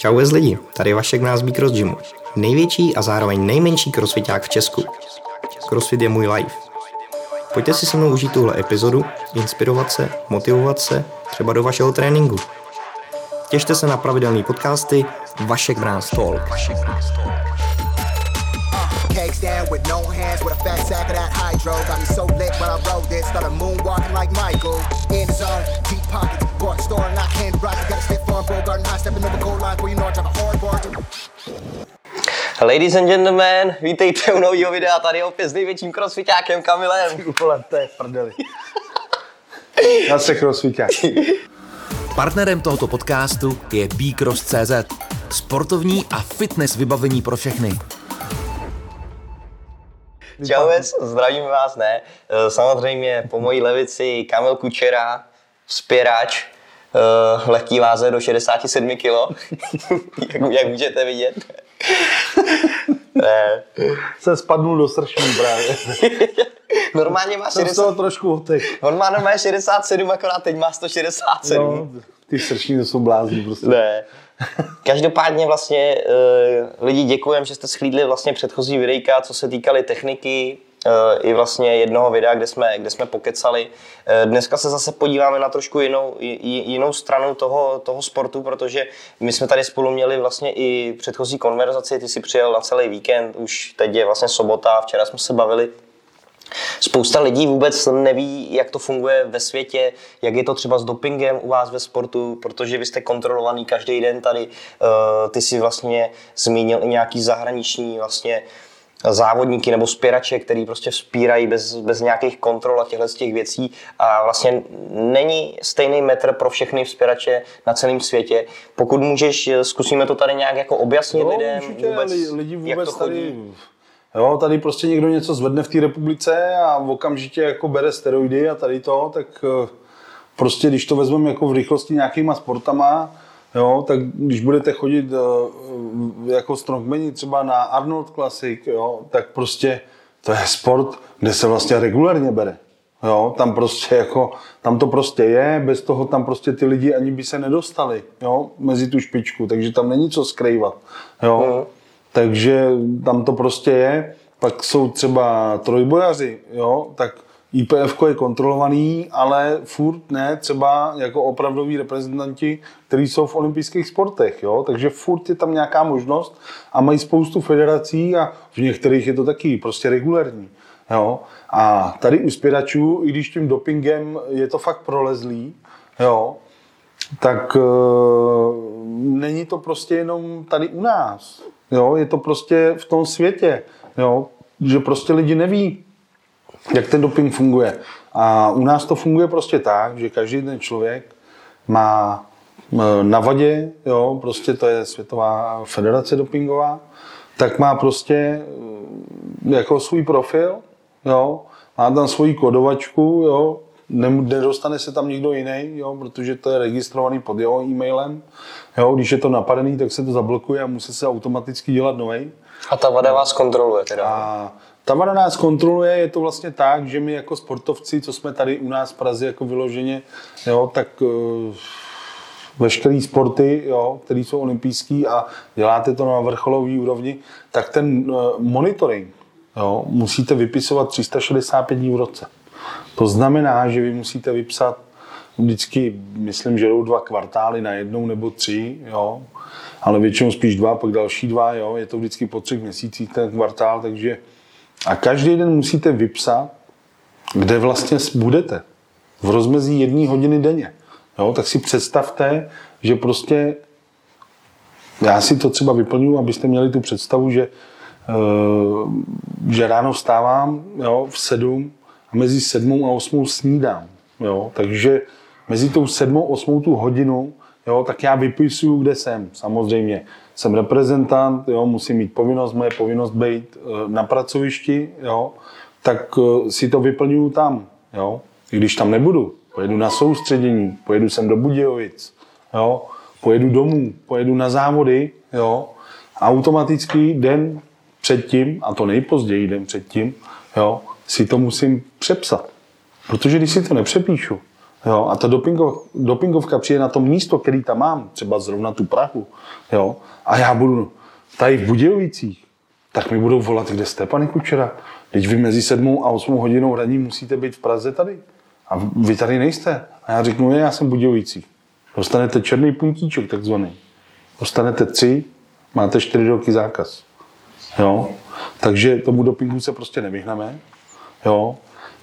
Čau bez lidi, tady Vašek Mráz Cross Gymu. Největší a zároveň nejmenší crossfiták v Česku. Crossfit je můj life. Pojďte si se mnou užít tuhle epizodu, inspirovat se, motivovat se, třeba do vašeho tréninku. Těšte se na pravidelné podcasty Vašek Mráz Talk. I candy rock. Got a stiff arm, bull garden high, stepping over goal line where you know I drop a hard bar. Ladies and gentlemen, vítejte u nového videa tady opět s největším crossfitákem Kamilem. Vole, to je prdeli. Já se crossfiták. Partnerem tohoto podcastu je BeCross.cz, sportovní a fitness vybavení pro všechny. Čauec, zdravím vás, ne. Eh, samozřejmě po mojí levici Kamil Kučera, vzpěrač, uh, lehký váze do 67 kg, jak, jak můžete vidět. ne. Se spadnul do sršní právě. normálně má 60... Jsem trošku otek. On má normálně 67, akorát teď má 167. No, ty srční jsou blázni prostě. Ne. Každopádně vlastně uh, lidi děkujem, že jste schlídli vlastně předchozí videjka, co se týkaly techniky, i vlastně jednoho videa, kde jsme, kde jsme pokecali. Uh, dneska se zase podíváme na trošku jinou, jinou stranu toho, toho sportu, protože my jsme tady spolu měli vlastně i předchozí konverzaci, ty si přijel na celý víkend, už teď je vlastně sobota, včera jsme se bavili Spousta lidí vůbec neví, jak to funguje ve světě, jak je to třeba s dopingem u vás ve sportu, protože vy jste kontrolovaný každý den tady. Eh, ty si vlastně zmínil i nějaký zahraniční vlastně závodníky nebo spěrače, který prostě vzpírají bez, bez nějakých kontrol a těchto z těch věcí a vlastně není stejný metr pro všechny vzpěrače na celém světě. Pokud můžeš, zkusíme to tady nějak jako objasnit no, lidem vůbec, lidi vůbec jak to chodí. Tady Jo, tady prostě někdo něco zvedne v té republice a okamžitě jako bere steroidy a tady to, tak eh, prostě když to vezmeme jako v rychlosti nějakýma sportama, jo, tak když budete chodit eh, jako strongmani třeba na Arnold Classic, jo, tak prostě to je sport, kde se vlastně regulárně bere. Jo, tam prostě jako, tam to prostě je, bez toho tam prostě ty lidi ani by se nedostali, jo, mezi tu špičku, takže tam není co skrývat, jo. Mm. Takže tam to prostě je. Pak jsou třeba trojbojaři, jo, tak IPF je kontrolovaný, ale furt ne třeba jako opravdoví reprezentanti, kteří jsou v olympijských sportech. Jo? Takže furt je tam nějaká možnost a mají spoustu federací a v některých je to taky prostě regulární. Jo? A tady u spěračů, i když tím dopingem je to fakt prolezlý, jo, tak e, není to prostě jenom tady u nás. Jo, je to prostě v tom světě, jo, že prostě lidi neví, jak ten doping funguje. A u nás to funguje prostě tak, že každý ten člověk má na vadě, jo, prostě to je Světová federace dopingová, tak má prostě jako svůj profil, jo, má tam svoji kodovačku, jo, nedostane se tam nikdo jiný, jo, protože to je registrovaný pod jeho e-mailem. Jo, když je to napadený, tak se to zablokuje a musí se automaticky dělat nový. A ta vada vás kontroluje teda? A ta vada nás kontroluje, je to vlastně tak, že my jako sportovci, co jsme tady u nás v Praze jako vyloženě, jo, tak uh, veškeré sporty, jo, které jsou olympijské a děláte to na vrcholové úrovni, tak ten uh, monitoring jo, musíte vypisovat 365 dní v roce. To znamená, že vy musíte vypsat vždycky, myslím, že jdou dva kvartály na jednou nebo tři, jo, ale většinou spíš dva, pak další dva, jo, je to vždycky po třech měsících ten kvartál, takže a každý den musíte vypsat, kde vlastně budete. V rozmezí jedné hodiny denně. Jo, tak si představte, že prostě já si to třeba vyplňuji, abyste měli tu představu, že, uh, že ráno vstávám jo, v sedm a mezi sedmou a osmou snídám. Jo? Takže mezi tou sedmou a osmou tu hodinu, jo, tak já vypisuju, kde jsem. Samozřejmě jsem reprezentant, jo, musím mít povinnost, moje povinnost být eh, na pracovišti, jo, tak eh, si to vyplňuju tam. Jo. I když tam nebudu, pojedu na soustředění, pojedu sem do Budějovic, jo, pojedu domů, pojedu na závody, jo, automaticky den předtím, a to nejpozději den předtím, jo, si to musím přepsat. Protože když si to nepřepíšu, Jo, a ta dopingov, dopingovka přijde na to místo, který tam mám, třeba zrovna tu Prahu, jo, a já budu tady v Budějovicích, tak mi budou volat, kde jste, pane Kučera? Teď vy mezi sedmou a osmou hodinou hraní musíte být v Praze tady. A vy tady nejste. A já řeknu, já jsem v Budějovicích. Dostanete černý puntíček takzvaný. Dostanete tři, máte čtyři roky zákaz. Jo? Takže tomu dopingu se prostě nevyhneme. Jo?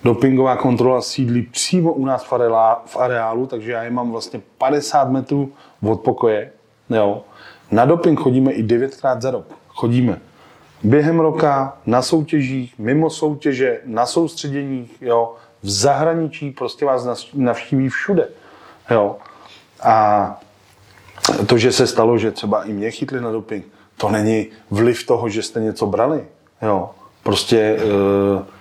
Dopingová kontrola sídlí přímo u nás v, areálu, v areálu, takže já je mám vlastně 50 metrů od pokoje. Jo? Na doping chodíme i 9krát za rok. Chodíme během roka, na soutěžích, mimo soutěže, na soustředěních, jo? v zahraničí, prostě vás navštíví všude. Jo? A to, že se stalo, že třeba i mě chytli na doping, to není vliv toho, že jste něco brali. Jo. Prostě e,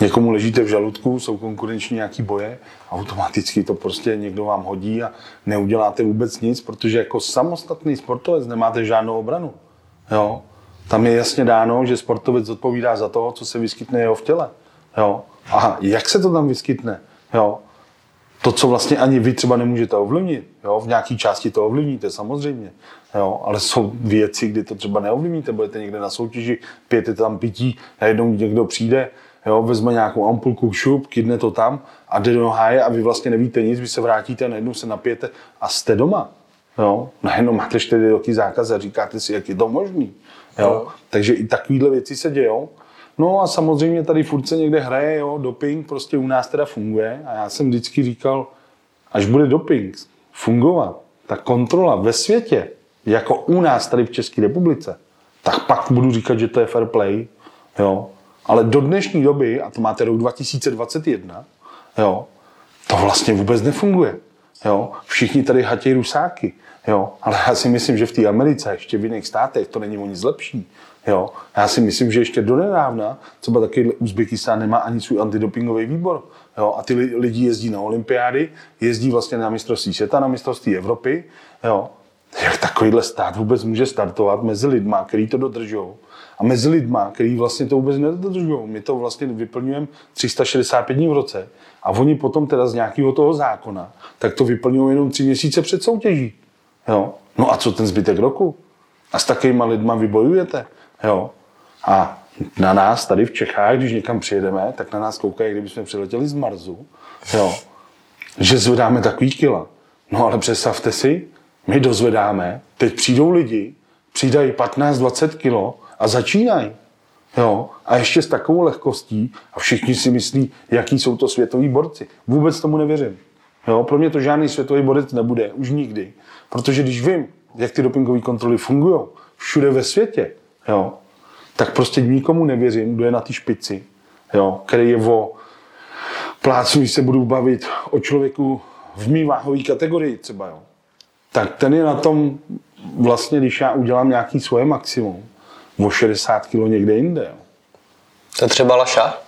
někomu ležíte v žaludku, jsou konkurenční nějaký boje, automaticky to prostě někdo vám hodí a neuděláte vůbec nic, protože jako samostatný sportovec nemáte žádnou obranu. Jo. Tam je jasně dáno, že sportovec odpovídá za to, co se vyskytne jeho v těle. Jo. A jak se to tam vyskytne? Jo to, co vlastně ani vy třeba nemůžete ovlivnit. Jo? V nějaké části to ovlivníte samozřejmě, jo? ale jsou věci, kdy to třeba neovlivníte. Budete někde na soutěži, pijete tam pití, najednou někdo přijde, jo? vezme nějakou ampulku šup, kydne to tam a jde do háje a vy vlastně nevíte nic, vy se vrátíte, najednou se napijete a jste doma. Jo? Najednou máte čtyři roky zákaz a říkáte si, jak je to možný. Jo? Jo. Takže i takovéhle věci se dějou. No a samozřejmě tady furt se někde hraje, jo, doping prostě u nás teda funguje a já jsem vždycky říkal, až bude doping fungovat, ta kontrola ve světě, jako u nás tady v České republice, tak pak budu říkat, že to je fair play, jo. Ale do dnešní doby, a to máte rok 2021, jo, to vlastně vůbec nefunguje. Jo. Všichni tady hatějí rusáky, jo. ale já si myslím, že v té Americe, ještě v jiných státech, to není o nic lepší. Jo. Já si myslím, že ještě donedávna třeba taky Uzbekistán nemá ani svůj antidopingový výbor. Jo. A ty lidi jezdí na olympiády, jezdí vlastně na mistrovství světa, na mistrovství Evropy. Jo. Jak takovýhle stát vůbec může startovat mezi lidma, který to dodržují, a mezi lidma, který vlastně to vůbec nedodržují. My to vlastně vyplňujeme 365 dní v roce a oni potom teda z nějakého toho zákona, tak to vyplňují jenom tři měsíce před soutěží. Jo. No a co ten zbytek roku? A s takovýma lidma vy bojujete? Jo. A na nás tady v Čechách, když někam přijedeme, tak na nás koukají, kdyby jsme přiletěli z Marzu, jo, že zvedáme takový kila. No ale představte si, my dozvedáme, teď přijdou lidi, přidají 15-20 kilo a začínají. Jo, a ještě s takovou lehkostí a všichni si myslí, jaký jsou to světoví borci. Vůbec tomu nevěřím. Jo, pro mě to žádný světový borec nebude, už nikdy. Protože když vím, jak ty dopingové kontroly fungují všude ve světě, jo, tak prostě nikomu nevěřím, kdo je na té špici, jo, který je o plácu, když se budu bavit o člověku v mý váhové kategorii třeba, jo, tak ten je na tom vlastně, když já udělám nějaký svoje maximum, o 60 kg někde jinde. Jo. To třeba Laša?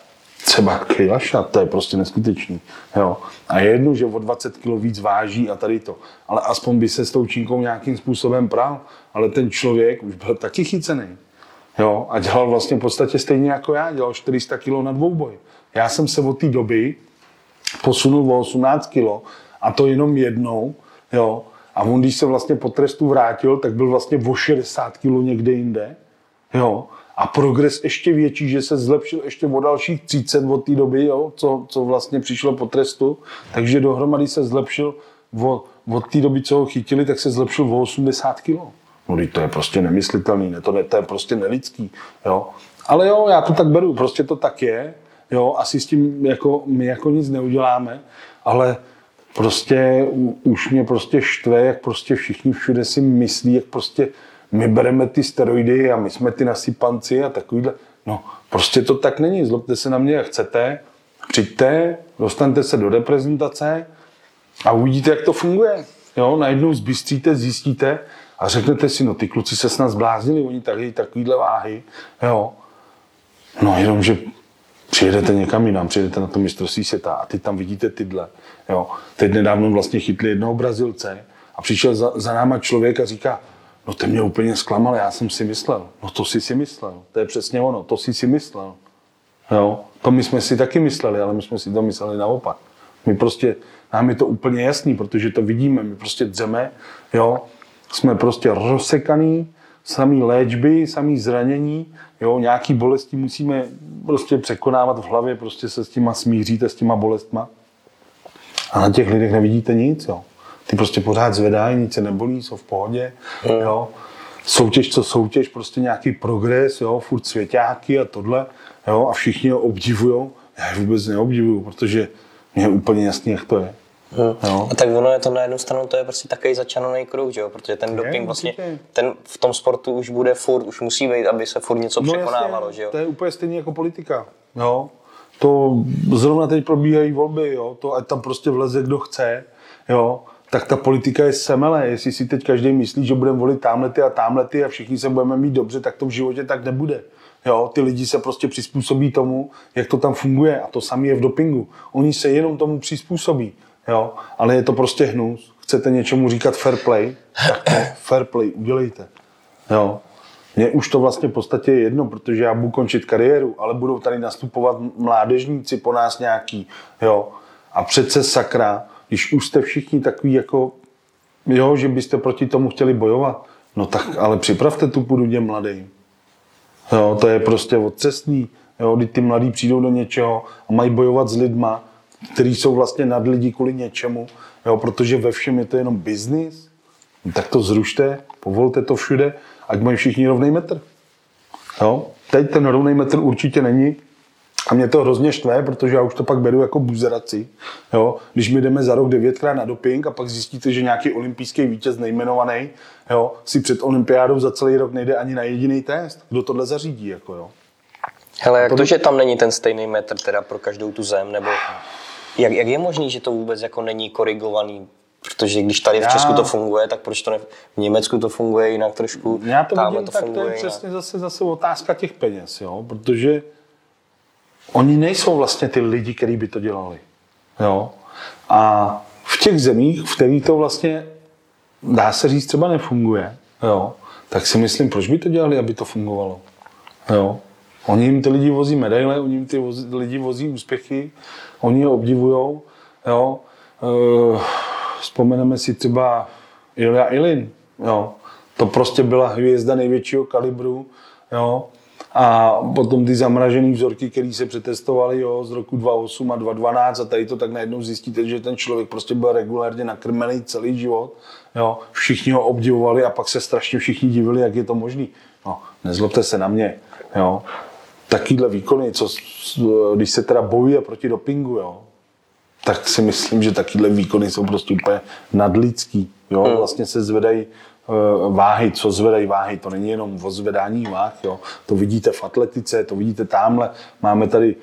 Třeba Laša, to je prostě neskutečný. Jo. A je jedno, že o 20 kg víc váží a tady to. Ale aspoň by se s tou čínkou nějakým způsobem pral. Ale ten člověk už byl taky chycený. Jo, a dělal vlastně v podstatě stejně jako já, dělal 400 kg na dvouboj. Já jsem se od té doby posunul o 18 kg a to jenom jednou, jo. A on, když se vlastně po trestu vrátil, tak byl vlastně o 60 kg někde jinde, jo. A progres ještě větší, že se zlepšil ještě o dalších 30 od té doby, jo, co, co vlastně přišlo po trestu. Takže dohromady se zlepšil od, od té doby, co ho chytili, tak se zlepšil o 80 kg. No, to je prostě nemyslitelný, ne, to, ne, to je prostě nelidský. Jo. Ale jo, já to tak beru, prostě to tak je. Jo, asi s tím jako, my jako nic neuděláme, ale prostě už mě prostě štve, jak prostě všichni všude si myslí, jak prostě my bereme ty steroidy a my jsme ty nasypanci a takovýhle. No, prostě to tak není. Zlobte se na mě, jak chcete. Přijďte, dostanete se do reprezentace a uvidíte, jak to funguje. Jo, najednou zbystříte, zjistíte, a řeknete si, no ty kluci se snad zbláznili, oni tady takovýhle váhy, jo. No jenom, že přijedete někam jinam, přijedete na to mistrovství světa a ty tam vidíte tyhle, jo. Teď nedávno vlastně chytli jednoho Brazilce a přišel za, za náma člověk a říká, no ten mě úplně zklamal, já jsem si myslel. No to si si myslel, to je přesně ono, to si si myslel. Jo, to my jsme si taky mysleli, ale my jsme si to mysleli naopak. My prostě, nám je to úplně jasný, protože to vidíme, my prostě dřeme, jo, jsme prostě rozsekaný, samý léčby, samý zranění, jo, nějaký bolesti musíme prostě překonávat v hlavě, prostě se s těma smíříte, s těma bolestma. A na těch lidech nevidíte nic, jo. Ty prostě pořád zvedají, nic se nebolí, jsou v pohodě, mm. jo. Soutěž co soutěž, prostě nějaký progres, jo, furt svěťáky a tohle, jo, a všichni ho obdivují. Já je vůbec neobdivuju, protože mě je úplně jasný, jak to je. Hmm. No. A tak ono je to na jednu stranu, to je prostě takový začanoný kruh, že jo? protože ten doping je, vlastně, ten v tom sportu už bude furt, už musí být, aby se furt něco no překonávalo, jasně, že jo? To je úplně stejné jako politika, jo. To zrovna teď probíhají volby, jo, to ať tam prostě vleze, kdo chce, jo, tak ta politika je semele. Jestli si teď každý myslí, že budeme volit tamhlety a tamhlety a všichni se budeme mít dobře, tak to v životě tak nebude. Jo, ty lidi se prostě přizpůsobí tomu, jak to tam funguje a to samé je v dopingu. Oni se jenom tomu přizpůsobí, jo, ale je to prostě hnus. Chcete něčemu říkat fair play, tak to fair play udělejte. Jo. Mně už to vlastně v podstatě je jedno, protože já budu končit kariéru, ale budou tady nastupovat mládežníci po nás nějaký, jo. A přece sakra, když už jste všichni takový jako, jo, že byste proti tomu chtěli bojovat, no tak ale připravte tu půdu těm mladým. Jo, to je prostě otřesný. Jo, kdy ty mladí přijdou do něčeho a mají bojovat s lidma, kteří jsou vlastně nad lidi kvůli něčemu, jo, protože ve všem je to jenom biznis, no, tak to zrušte, povolte to všude, ať mají všichni rovný metr. Jo? Teď ten rovný metr určitě není, a mě to hrozně štve, protože já už to pak beru jako buzeraci. Jo? Když my jdeme za rok devětkrát na doping a pak zjistíte, že nějaký olympijský vítěz nejmenovaný jo, si před olympiádou za celý rok nejde ani na jediný test. Kdo tohle zařídí? Jako, jo? Hele, jak to, to, že tam není ten stejný metr teda pro každou tu zem, nebo jak, jak je možný, že to vůbec jako není korigovaný? Protože když tady v Česku to funguje, tak proč to ne, v Německu to funguje jinak trošku, Já to vidím, to tak to je přesně zase, zase otázka těch peněz, jo? protože oni nejsou vlastně ty lidi, kteří by to dělali. Jo? A v těch zemích, v kterých to vlastně, dá se říct, třeba nefunguje, jo? tak si myslím, proč by to dělali, aby to fungovalo. Jo? Oni jim ty lidi vozí medaile, oni jim ty vozí, lidi vozí úspěchy, oni je obdivují. Jo? E, vzpomeneme si třeba Ilja Ilin. Jo? To prostě byla hvězda největšího kalibru. Jo? A potom ty zamražené vzorky, které se přetestovaly jo, z roku 2008 a 2012 a tady to tak najednou zjistíte, že ten člověk prostě byl regulárně nakrmený celý život. Jo. Všichni ho obdivovali a pak se strašně všichni divili, jak je to možné. No, nezlobte se na mě. Jo. Takýhle výkony, co, když se teda bojuje proti dopingu, jo, tak si myslím, že takýhle výkony jsou prostě úplně nadlidský. Jo. Hmm. Vlastně se zvedají váhy, co zvedají váhy, to není jenom o zvedání váh, jo. to vidíte v atletice, to vidíte tamhle, máme tady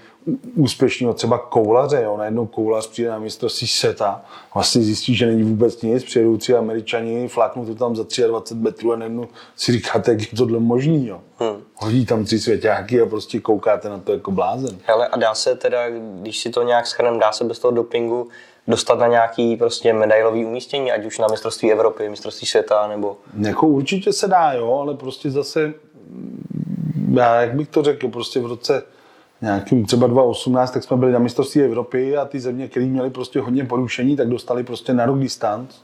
úspěšného třeba koulaře, jo. najednou koulař přijde na mistrovství seta, vlastně zjistí, že není vůbec nic, přijedou tři američani, fláknou to tam za 23 metrů a najednou si říkáte, jak je tohle možný. Jo. Hmm. Hodí tam tři svěťáky a prostě koukáte na to jako blázen. Hele, a dá se teda, když si to nějak schrnem, dá se bez toho dopingu dostat na nějaký prostě medailový umístění, ať už na mistrovství Evropy, mistrovství světa, nebo... Jako určitě se dá, jo, ale prostě zase, já jak bych to řekl, prostě v roce nějakým třeba 2018, tak jsme byli na mistrovství Evropy a ty země, které měly prostě hodně porušení, tak dostali prostě na rok distanc,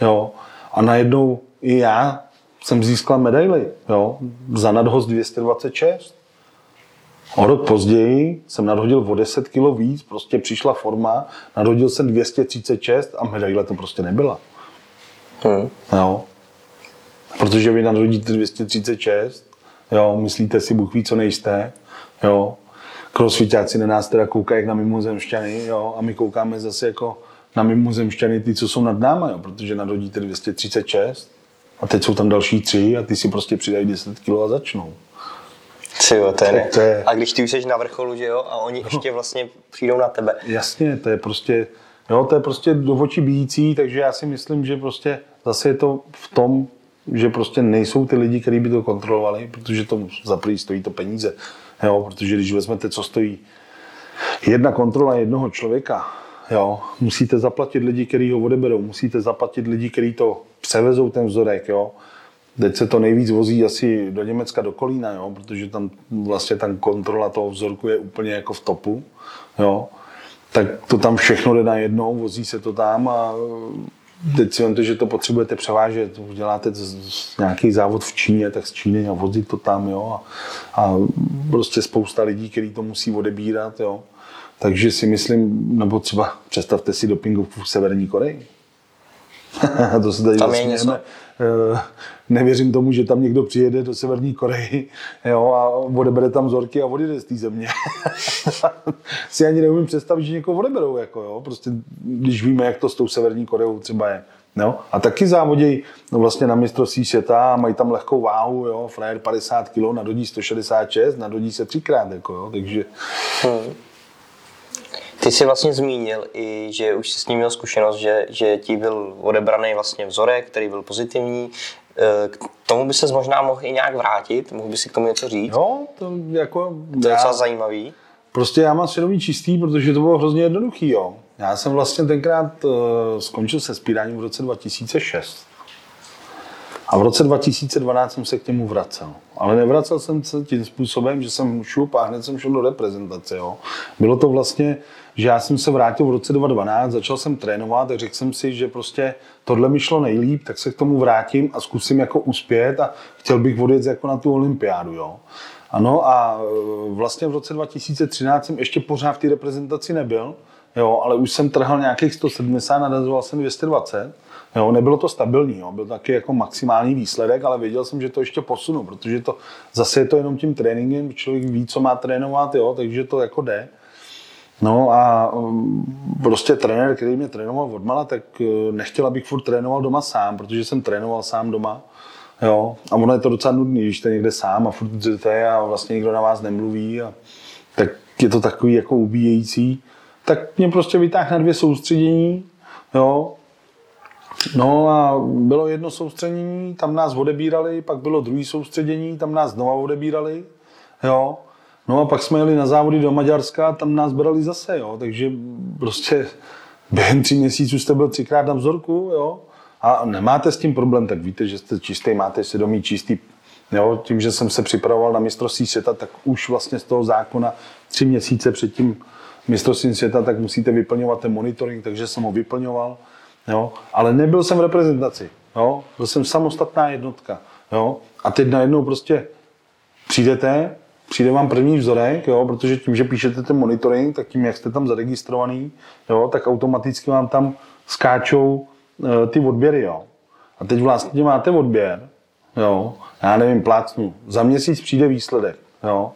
jo. A najednou i já jsem získal medaily, jo, za nadhost 226. O rok později jsem nadhodil o 10 kg víc, prostě přišla forma, nadhodil jsem 236 a medaile to prostě nebyla. Hmm. Jo. Protože vy nadhodíte 236, jo, myslíte si, Bůh ví, co nejste, jo. Crossfitáci na nás teda koukají jak na mimozemšťany, jo, a my koukáme zase jako na mimozemšťany, ty, co jsou nad náma, jo, protože nadhodíte 236 a teď jsou tam další tři a ty si prostě přidají 10 kg a začnou. Tyjo, to je, to je... A když ty už jsi na vrcholu, že jo, a oni ještě vlastně přijdou na tebe. Jasně, to je prostě, jo, to je prostě do očí bíjící, takže já si myslím, že prostě zase je to v tom, že prostě nejsou ty lidi, kteří by to kontrolovali, protože to za stojí to peníze. Jo, protože když vezmete, co stojí jedna kontrola jednoho člověka, jo, musíte zaplatit lidi, kteří ho odeberou, musíte zaplatit lidi, kteří to převezou ten vzorek, jo, Teď se to nejvíc vozí asi do Německa, do Kolína, jo, protože tam vlastně ta kontrola toho vzorku je úplně jako v topu. Jo. tak to tam všechno jde najednou, vozí se to tam a teď si to, že to potřebujete převážet, uděláte nějaký závod v Číně, tak z Číny a vozit to tam, jo, a, a prostě spousta lidí, kteří to musí odebírat, jo. Takže si myslím, nebo třeba představte si dopingovku v Severní Koreji. to se tady tam je něco. Eh, nevěřím tomu, že tam někdo přijede do Severní Koreji jo, a odebere tam vzorky a odjede z té země. si ani neumím představit, že někoho odeberou. Jako, jo. Prostě, když víme, jak to s tou Severní Koreou třeba je. Jo? A taky závodějí no vlastně na mistrovství světa, mají tam lehkou váhu, jo? frajer 50 kg, nadodí 166, nadodí se třikrát, jako, jo? takže... Hmm. Ty jsi vlastně zmínil i, že už jsi s ním měl zkušenost, že, že ti byl odebraný vlastně vzorek, který byl pozitivní. Eh, k tomu by se možná mohl i nějak vrátit, mohl by si k tomu něco říct? Jo, to jako... To je docela zajímavý. Prostě já mám svědomí čistý, protože to bylo hrozně jednoduchý, jo. Já jsem vlastně tenkrát uh, skončil se spíráním v roce 2006. A v roce 2012 jsem se k němu vracel. Ale nevracel jsem se tím způsobem, že jsem šup a hned jsem šel do reprezentace. Jo. Bylo to vlastně, že já jsem se vrátil v roce 2012, začal jsem trénovat a řekl jsem si, že prostě tohle mi šlo nejlíp, tak se k tomu vrátím a zkusím jako uspět a chtěl bych odjet jako na tu olympiádu. Jo. Ano a e, vlastně v roce 2013 jsem ještě pořád v té reprezentaci nebyl, jo, ale už jsem trhal nějakých 170, nadazoval jsem 220 Jo, nebylo to stabilní, jo. byl taky jako maximální výsledek, ale věděl jsem, že to ještě posunu, protože to zase je to jenom tím tréninkem, člověk ví, co má trénovat, jo, takže to jako jde. No a um, prostě trenér, který mě trénoval od mala, tak uh, nechtěl, abych furt trénoval doma sám, protože jsem trénoval sám doma. Jo, a ono je to docela nudný, když jste někde sám a furt jdete a vlastně nikdo na vás nemluví, a, tak je to takový jako ubíjející. Tak mě prostě vytáhl na dvě soustředění, jo, No a bylo jedno soustředění, tam nás odebírali, pak bylo druhé soustředění, tam nás znova odebírali, jo. No a pak jsme jeli na závody do Maďarska, tam nás brali zase, jo. Takže prostě během tří měsíců jste byl třikrát na vzorku, jo. A nemáte s tím problém, tak víte, že jste čistý, máte svědomí čistý. Jo, tím, že jsem se připravoval na mistrovství světa, tak už vlastně z toho zákona tři měsíce před tím mistrovstvím světa, tak musíte vyplňovat ten monitoring, takže jsem ho vyplňoval. Jo? Ale nebyl jsem v reprezentaci. Jo? Byl jsem samostatná jednotka. Jo? A teď najednou prostě přijdete, přijde vám první vzorek, jo? protože tím, že píšete ten monitoring, tak tím, jak jste tam zaregistrovaný, jo? tak automaticky vám tam skáčou e, ty odběry. Jo? A teď vlastně máte odběr, jo? já nevím, plácnu, za měsíc přijde výsledek, jo?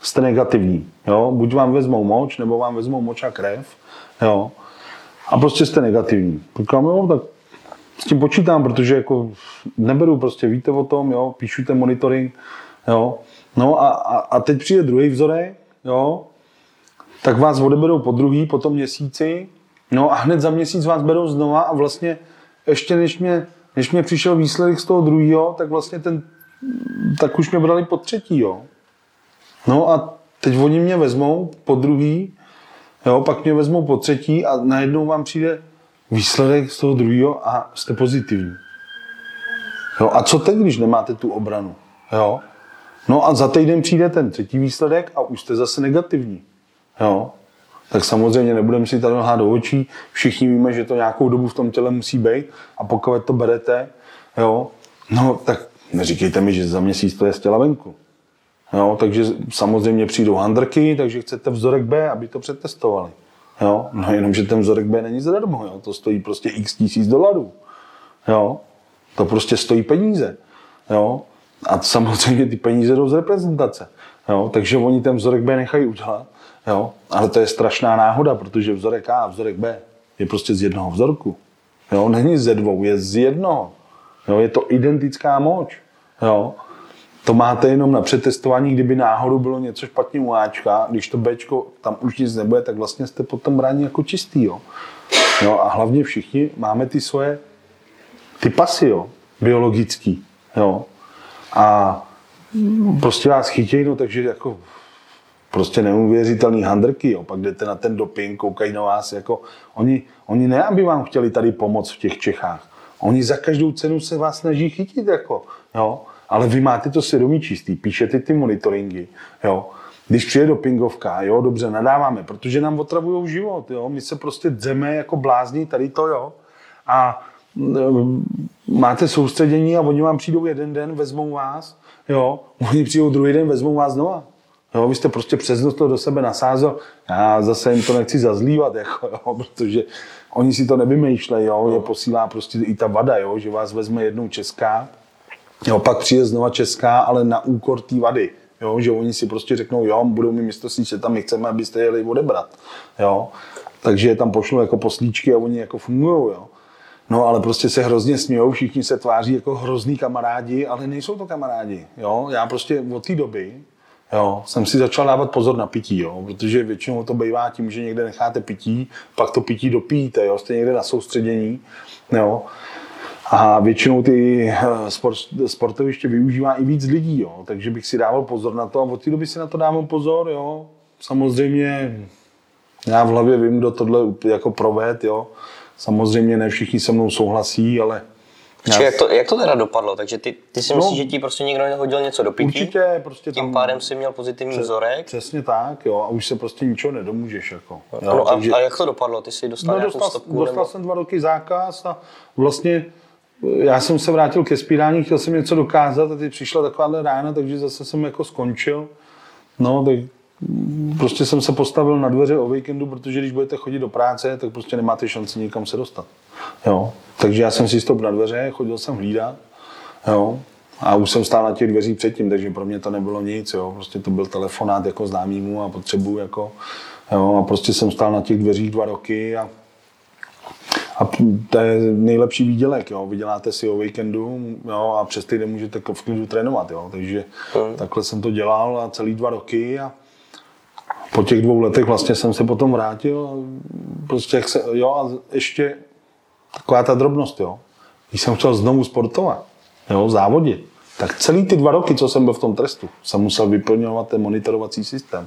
jste negativní. Jo? Buď vám vezmou moč, nebo vám vezmou moč a krev. Jo? a prostě jste negativní. Říkám, jo, tak s tím počítám, protože jako neberu prostě, víte o tom, jo, píšu ten monitoring, jo. No a, a, a teď přijde druhý vzorek, jo, tak vás odeberou po druhý, po tom měsíci, no a hned za měsíc vás berou znova a vlastně ještě než mě, než mě přišel výsledek z toho druhého, tak vlastně ten, tak už mě brali po třetí, jo. No a teď oni mě vezmou po druhý Jo, pak mě vezmou po třetí a najednou vám přijde výsledek z toho druhého a jste pozitivní. Jo, a co teď, když nemáte tu obranu? Jo? No a za týden přijde ten třetí výsledek a už jste zase negativní. Jo? Tak samozřejmě nebudeme si tady lhát do očí. Všichni víme, že to nějakou dobu v tom těle musí být a pokud to berete, jo, no tak neříkejte mi, že za měsíc to je z těla venku. Jo, takže samozřejmě přijdou handrky, takže chcete vzorek B, aby to přetestovali. Jo, no jenom, že ten vzorek B není zadarmo, jo, to stojí prostě x tisíc dolarů. Jo, to prostě stojí peníze. Jo, a samozřejmě ty peníze jdou z reprezentace. Jo, takže oni ten vzorek B nechají udělat. Jo, ale to je strašná náhoda, protože vzorek A a vzorek B je prostě z jednoho vzorku. Jo, není ze dvou, je z jednoho. Jo, je to identická moč. Jo, to máte jenom na přetestování, kdyby náhodou bylo něco špatně u Ačka, když to Bčko tam už nic nebude, tak vlastně jste potom bráni jako čistý. Jo. Jo, a hlavně všichni máme ty svoje ty pasy, jo, biologický. Jo. A prostě vás chytějí, no takže jako prostě neuvěřitelný handrky, jo. pak jdete na ten doping, koukají na vás, jako oni, oni ne, aby vám chtěli tady pomoct v těch Čechách. Oni za každou cenu se vás snaží chytit, jako, jo ale vy máte to svědomí čistý, píšete ty monitoringy, jo, Když přijde dopingovka, jo, dobře, nadáváme, protože nám otravují život, jo, my se prostě dzeme jako blázni, tady to, jo. A máte soustředění a oni vám přijdou jeden den, vezmou vás, jo, oni přijdou druhý den, vezmou vás znova. Jo, vy jste prostě přes noc to do sebe nasázel. Já zase jim to nechci zazlívat, jako, jo, protože oni si to nevymýšlejí, jo, je posílá prostě i ta vada, jo, že vás vezme jednou česká, jo, pak přijde znova česká, ale na úkor té vady. Jo, že oni si prostě řeknou, jo, budou mi mistrovství světa, my chceme, abyste jeli odebrat. Jo. Takže je tam pošlu jako poslíčky a oni jako fungují. Jo. No ale prostě se hrozně smějou, všichni se tváří jako hrozný kamarádi, ale nejsou to kamarádi. Jo. Já prostě od té doby jo, jsem si začal dávat pozor na pití, jo, protože většinou to bývá tím, že někde necháte pití, pak to pití dopíjíte, jo, jste někde na soustředění. Jo. A většinou ty eh, sport, sportoviště využívá i víc lidí, jo. takže bych si dával pozor na to a od té doby si na to dávám pozor. Jo. Samozřejmě já v hlavě vím, kdo tohle jako proved, jo. Samozřejmě ne všichni se mnou souhlasí, ale já... jak, to, jak to teda dopadlo? Takže ty, ty si no, myslíš, že ti prostě někdo hodil něco do pití? Určitě. Prostě tím tam, pádem si měl pozitivní přes, vzorek? Přesně tak, jo. A už se prostě ničeho nedomůžeš. Jako, jo, no, takže... a, a, jak to dopadlo? Ty jsi dostal no, dostal, stopku, dostal nebo... jsem dva roky zákaz a vlastně já jsem se vrátil ke spírání, chtěl jsem něco dokázat a teď přišla takováhle rána, takže zase jsem jako skončil. No, tak prostě jsem se postavil na dveře o víkendu, protože když budete chodit do práce, tak prostě nemáte šanci nikam se dostat. Jo. Takže já jsem si stop na dveře, chodil jsem hlídat. Jo. A už jsem stál na těch dveřích předtím, takže pro mě to nebylo nic. Jo. Prostě to byl telefonát jako známýmu a potřebuju jako, jo. A prostě jsem stál na těch dveřích dva roky a a to je nejlepší výdělek, jo. Vyděláte si o víkendu jo, a přes týden můžete v klidu trénovat. Jo. Takže hmm. takhle jsem to dělal a celý dva roky a po těch dvou letech vlastně jsem se potom vrátil a prostě jak se, jo, a ještě taková ta drobnost, jo. Když jsem chtěl znovu sportovat, jo, závodit, tak celý ty dva roky, co jsem byl v tom trestu, jsem musel vyplňovat ten monitorovací systém.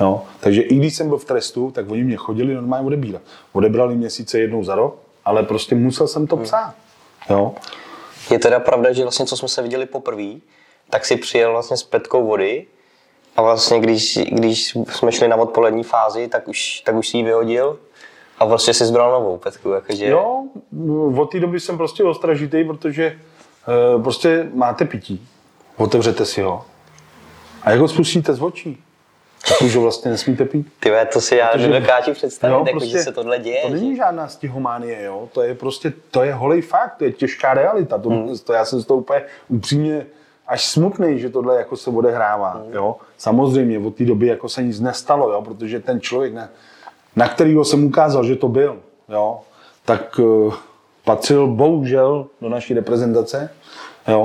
Jo. Takže i když jsem byl v trestu, tak oni mě chodili normálně odebírat. Odebrali měsíce jednou za rok, ale prostě musel jsem to psát. Jo. Je teda pravda, že vlastně, co jsme se viděli poprvé, tak si přijel vlastně s petkou vody a vlastně, když, když jsme šli na odpolední fázi, tak už, tak už si ji vyhodil a vlastně si zbral novou petku. Jakože... Jo, od té doby jsem prostě ostražitý, protože e, prostě máte pití, otevřete si ho a jak ho spustíte z očí, tak už ho vlastně nesmíte pít. Ty to si já protože, nedokážu představit, jo, jako, prostě, že se tohle děje. To není žádná stihománie, jo? to je prostě, to je holej fakt, to je těžká realita. To, hmm. to já jsem z toho úplně upřímně až smutný, že tohle jako se odehrává. Mm. Jo? Samozřejmě od té doby jako se nic nestalo, jo? protože ten člověk, na, na kterého jsem ukázal, že to byl, jo? tak uh, patřil bohužel do naší reprezentace. Jo?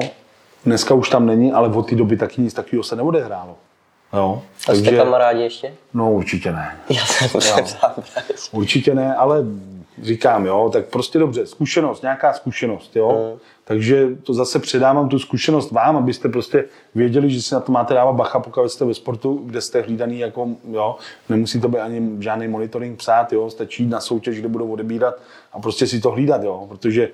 Dneska už tam není, ale od té doby taky nic takového se neodehrálo. Jo, a takže, jste kamarádi ještě? No určitě ne. Já jsem Určitě ne, ale říkám, jo, tak prostě dobře, zkušenost, nějaká zkušenost, jo. Mm. Takže to zase předávám tu zkušenost vám, abyste prostě věděli, že si na to máte dávat bacha, pokud jste ve sportu, kde jste hlídaný, jako, jo, nemusí to být ani žádný monitoring psát, jo, stačí na soutěž, kde budou odebírat a prostě si to hlídat, jo, protože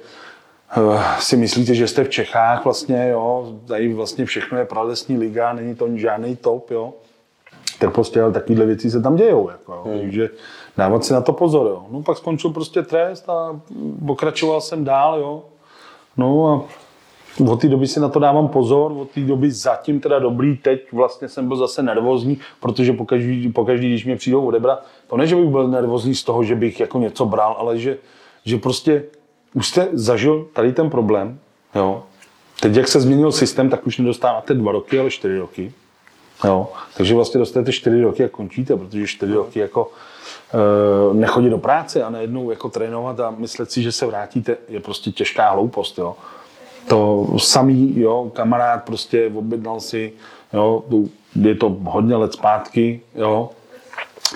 uh, si myslíte, že jste v Čechách vlastně, jo, tady vlastně všechno je pralesní liga, není to žádný top, jo, tak prostě ale takovéhle věci se tam dějou, jako, jo, hmm. takže dávat si na to pozor, jo. No pak skončil prostě trest a pokračoval jsem dál, jo, No a od té doby si na to dávám pozor, od té doby zatím teda dobrý, teď vlastně jsem byl zase nervózní, protože pokaždý, pokaždý když mě přijdou odebrat, to ne, že bych byl nervózní z toho, že bych jako něco bral, ale že, že prostě už jste zažil tady ten problém, jo. Teď, jak se změnil systém, tak už nedostáváte dva roky, ale čtyři roky. Jo. Takže vlastně dostanete čtyři roky a končíte, protože čtyři roky jako nechodit do práce a najednou jako trénovat a myslet si, že se vrátíte, je prostě těžká hloupost. Jo. To samý, jo, kamarád prostě objednal si, jo, je to hodně let zpátky, jo,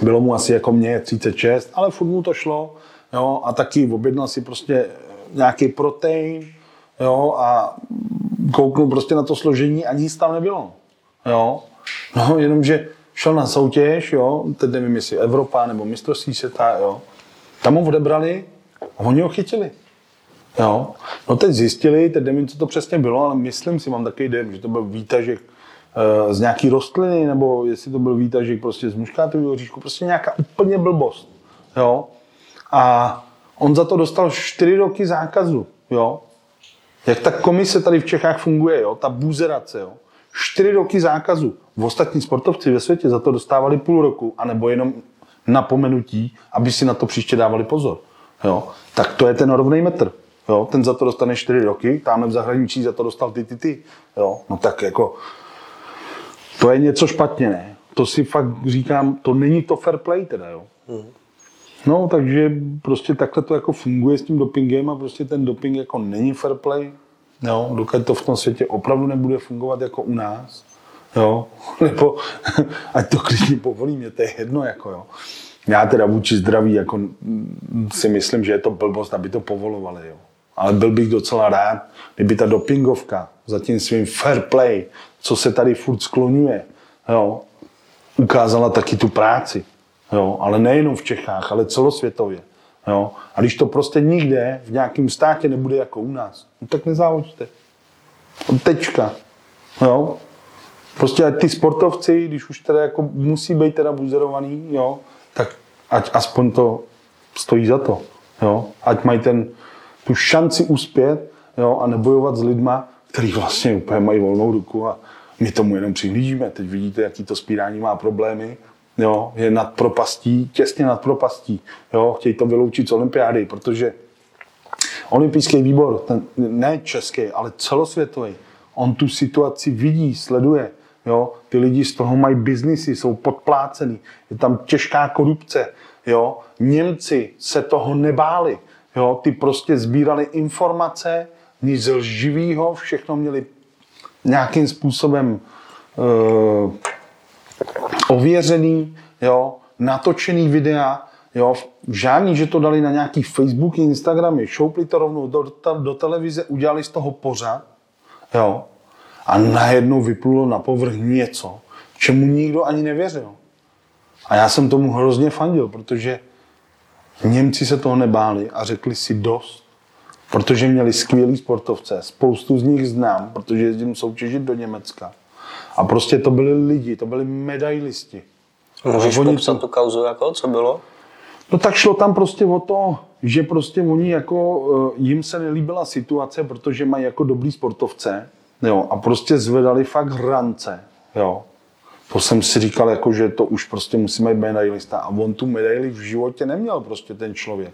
bylo mu asi jako mě 36, ale furt mu to šlo, jo, a taky objednal si prostě nějaký protein, jo, a kouknul prostě na to složení a nic tam nebylo, jo. No, jenomže šel na soutěž, jo, teď nevím, jestli Evropa nebo mistrovství světa, jo. Tam ho odebrali a oni ho chytili. Jo. No teď zjistili, teď nevím, co to přesně bylo, ale myslím si, mám takový den, že to byl výtažek eh, z nějaký rostliny, nebo jestli to byl výtažek prostě z muškátového oříšku, prostě nějaká úplně blbost. Jo? A on za to dostal čtyři roky zákazu. Jo? Jak ta komise tady v Čechách funguje, jo? ta buzerace, jo? Čtyři roky zákazu. V ostatní sportovci ve světě za to dostávali půl roku, anebo jenom napomenutí, aby si na to příště dávali pozor. Jo? Tak to je ten rovný metr. Jo? Ten za to dostane čtyři roky, tamhle v zahraničí za to dostal ty, ty, ty. Jo? No tak jako, to je něco špatně, ne? To si fakt říkám, to není to fair play teda, jo? No, takže prostě takhle to jako funguje s tím dopingem a prostě ten doping jako není fair play, jo? dokud to v tom světě opravdu nebude fungovat jako u nás, jo? nebo ať to klidně povolí, mě to je jedno, jako jo. Já teda vůči zdraví jako si myslím, že je to blbost, aby to povolovali, jo. Ale byl bych docela rád, kdyby ta dopingovka za tím svým fair play, co se tady furt skloňuje, jo, ukázala taky tu práci. Jo, ale nejenom v Čechách, ale celosvětově. Jo. A když to prostě nikde v nějakém státě nebude jako u nás, no tak nezávoďte. Tečka. Jo. Prostě ty sportovci, když už teda jako musí být teda buzerovaný, jo, tak ať aspoň to stojí za to. Jo. Ať mají ten, tu šanci uspět jo, a nebojovat s lidma, který vlastně úplně mají volnou ruku a my tomu jenom přihlížíme. Teď vidíte, jaký to spírání má problémy. Jo, je nad propastí, těsně nad propastí. Jo, chtějí to vyloučit z olympiády, protože olympijský výbor, ten, ne český, ale celosvětový, on tu situaci vidí, sleduje. Jo, ty lidi z toho mají biznisy, jsou podplácený, je tam těžká korupce. Jo. Němci se toho nebáli. Jo, ty prostě sbírali informace, nic lživýho, všechno měli nějakým způsobem uh, ověřený, jo, natočený videa, jo, žádný, že to dali na nějaký Facebook, Instagramy, šoupli to rovnou do, do televize, udělali z toho pořád, jo, a najednou vyplulo na povrch něco, čemu nikdo ani nevěřil. A já jsem tomu hrozně fandil, protože Němci se toho nebáli a řekli si dost, protože měli skvělý sportovce, spoustu z nich znám, protože jezdím soutěžit do Německa. A prostě to byli lidi, to byli medailisti. Můžeš oni popsat to... tu kauzu, jako, co bylo? No tak šlo tam prostě o to, že prostě oni jako, eh, jim se nelíbila situace, protože mají jako dobrý sportovce, jo, a prostě zvedali fakt hrance, jo. To jsem si říkal, jako, že to už prostě musí být medailista. A on tu medaili v životě neměl prostě ten člověk.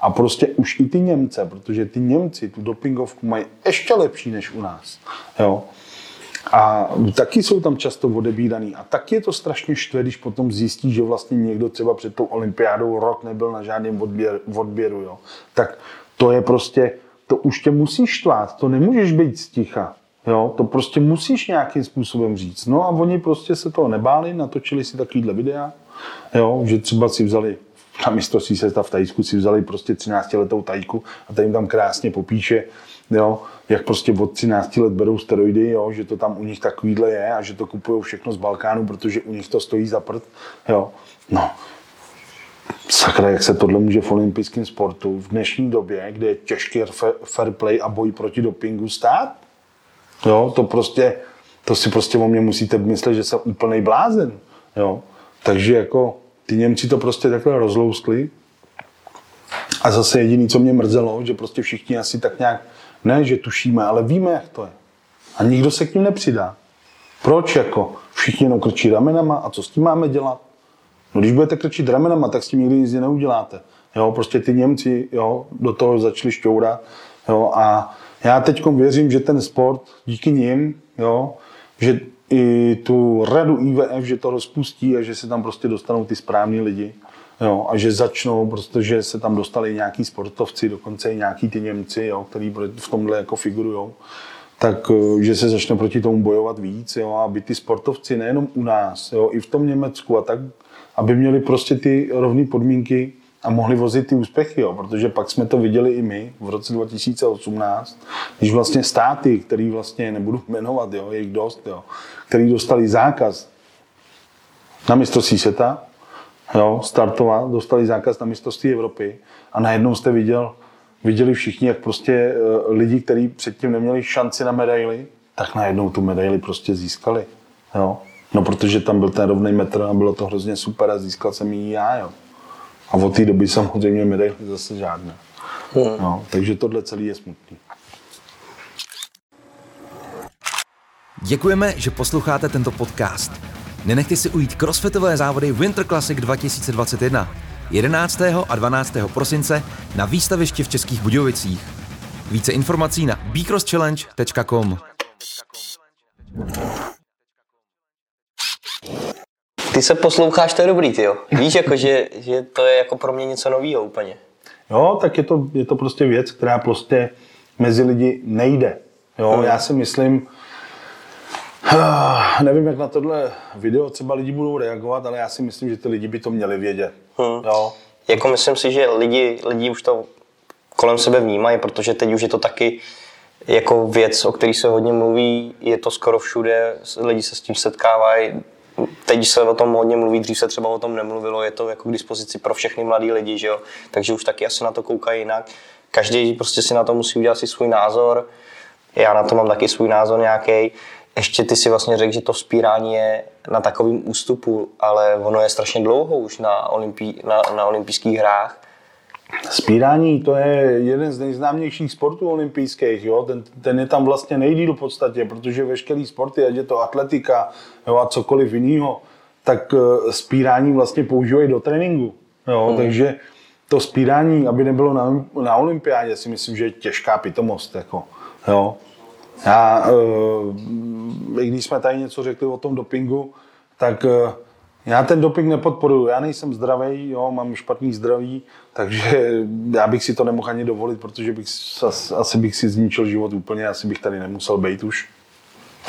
A prostě už i ty Němce, protože ty Němci tu dopingovku mají ještě lepší než u nás. Jo. A taky jsou tam často odebíraný. A taky je to strašně štve, když potom zjistí, že vlastně někdo třeba před tou olympiádou rok nebyl na žádném odběr, odběru. Jo. Tak to je prostě, to už tě musí štvát, to nemůžeš být sticha. Jo, to prostě musíš nějakým způsobem říct. No a oni prostě se toho nebáli, natočili si takovýhle videa, jo, že třeba si vzali na mistrovství světa v Tajsku si vzali prostě 13 letou tajku a tady jim tam krásně popíše, jo, jak prostě od 13 let berou steroidy, jo, že to tam u nich takovýhle je a že to kupují všechno z Balkánu, protože u nich to stojí za prd. Jo. No, sakra, jak se tohle může v olympijském sportu v dnešní době, kde je těžký fair play a boj proti dopingu stát? Jo, to prostě, to si prostě o mě musíte myslet, že jsem úplný blázen. Jo. Takže jako ty Němci to prostě takhle rozlouskli. A zase jediný, co mě mrzelo, že prostě všichni asi tak nějak, ne, že tušíme, ale víme, jak to je. A nikdo se k ním nepřidá. Proč jako? Všichni jenom krčí ramenama a co s tím máme dělat? No když budete krčit ramenama, tak s tím nikdy nic neuděláte. Jo, prostě ty Němci jo, do toho začali šťourat. Jo, a já teď věřím, že ten sport díky nim, jo, že i tu radu IVF, že to rozpustí a že se tam prostě dostanou ty správní lidi. Jo, a že začnou, protože se tam dostali nějaký sportovci, dokonce i nějaký ty Němci, jo, který v tomhle jako figurují, tak eh, že se začne proti tomu bojovat víc, jo, aby ty sportovci nejenom u nás, jo, i v tom Německu a tak, aby měli prostě ty rovné podmínky a mohli vozit ty úspěchy, jo, protože pak jsme to viděli i my v roce 2018, když vlastně státy, který vlastně nebudu jmenovat, jo, je jich dost, jo, který dostali zákaz na mistrovství světa, jo, startovat, dostali zákaz na mistrovství Evropy a najednou jste viděl, viděli všichni, jak prostě uh, lidi, kteří předtím neměli šanci na medaily, tak najednou tu medaili prostě získali. Jo. No, protože tam byl ten rovný metr a bylo to hrozně super a získal jsem ji já, jo. A od té doby samozřejmě medaily zase žádné. Hmm. No, takže tohle celý je smutný. Děkujeme, že posloucháte tento podcast. Nenechte si ujít crossfitové závody Winter Classic 2021 11. a 12. prosince na výstavišti v Českých Budějovicích. Více informací na bcrosschallenge.com. Ty se posloucháš, to je dobrý, ty jo. Víš, jako, že, že to je jako pro mě něco nového úplně. Jo, tak je to, je to prostě věc, která prostě mezi lidi nejde. Jo, hmm. já si myslím, nevím, jak na tohle video třeba lidi budou reagovat, ale já si myslím, že ty lidi by to měli vědět. Hmm. Jo. Jako myslím si, že lidi, lidi už to kolem sebe vnímají, protože teď už je to taky jako věc, o který se hodně mluví, je to skoro všude, lidi se s tím setkávají, teď se o tom hodně mluví, dřív se třeba o tom nemluvilo, je to jako k dispozici pro všechny mladý lidi, že jo? takže už taky asi na to koukají jinak. Každý prostě si na to musí udělat si svůj názor, já na to mám taky svůj názor nějaký. Ještě ty si vlastně řekl, že to vzpírání je na takovém ústupu, ale ono je strašně dlouho už na, olympí, na, na olympijských hrách. Spírání to je jeden z nejznámějších sportů olympijských. Jo? Ten, ten je tam vlastně nejdíl v podstatě, protože veškerý sporty, ať je to atletika jo, a cokoliv jiného, tak spírání vlastně používají do tréninku. Jo? Hmm. Takže to spírání, aby nebylo na, na olympiádě, si myslím, že je těžká pitomost. Jako, jo? Já, uh, i když jsme tady něco řekli o tom dopingu, tak uh, já ten doping nepodporuji, já nejsem zdravý, jo, mám špatný zdraví, takže já bych si to nemohl ani dovolit, protože bych, asi bych si zničil život úplně, asi bych tady nemusel být už.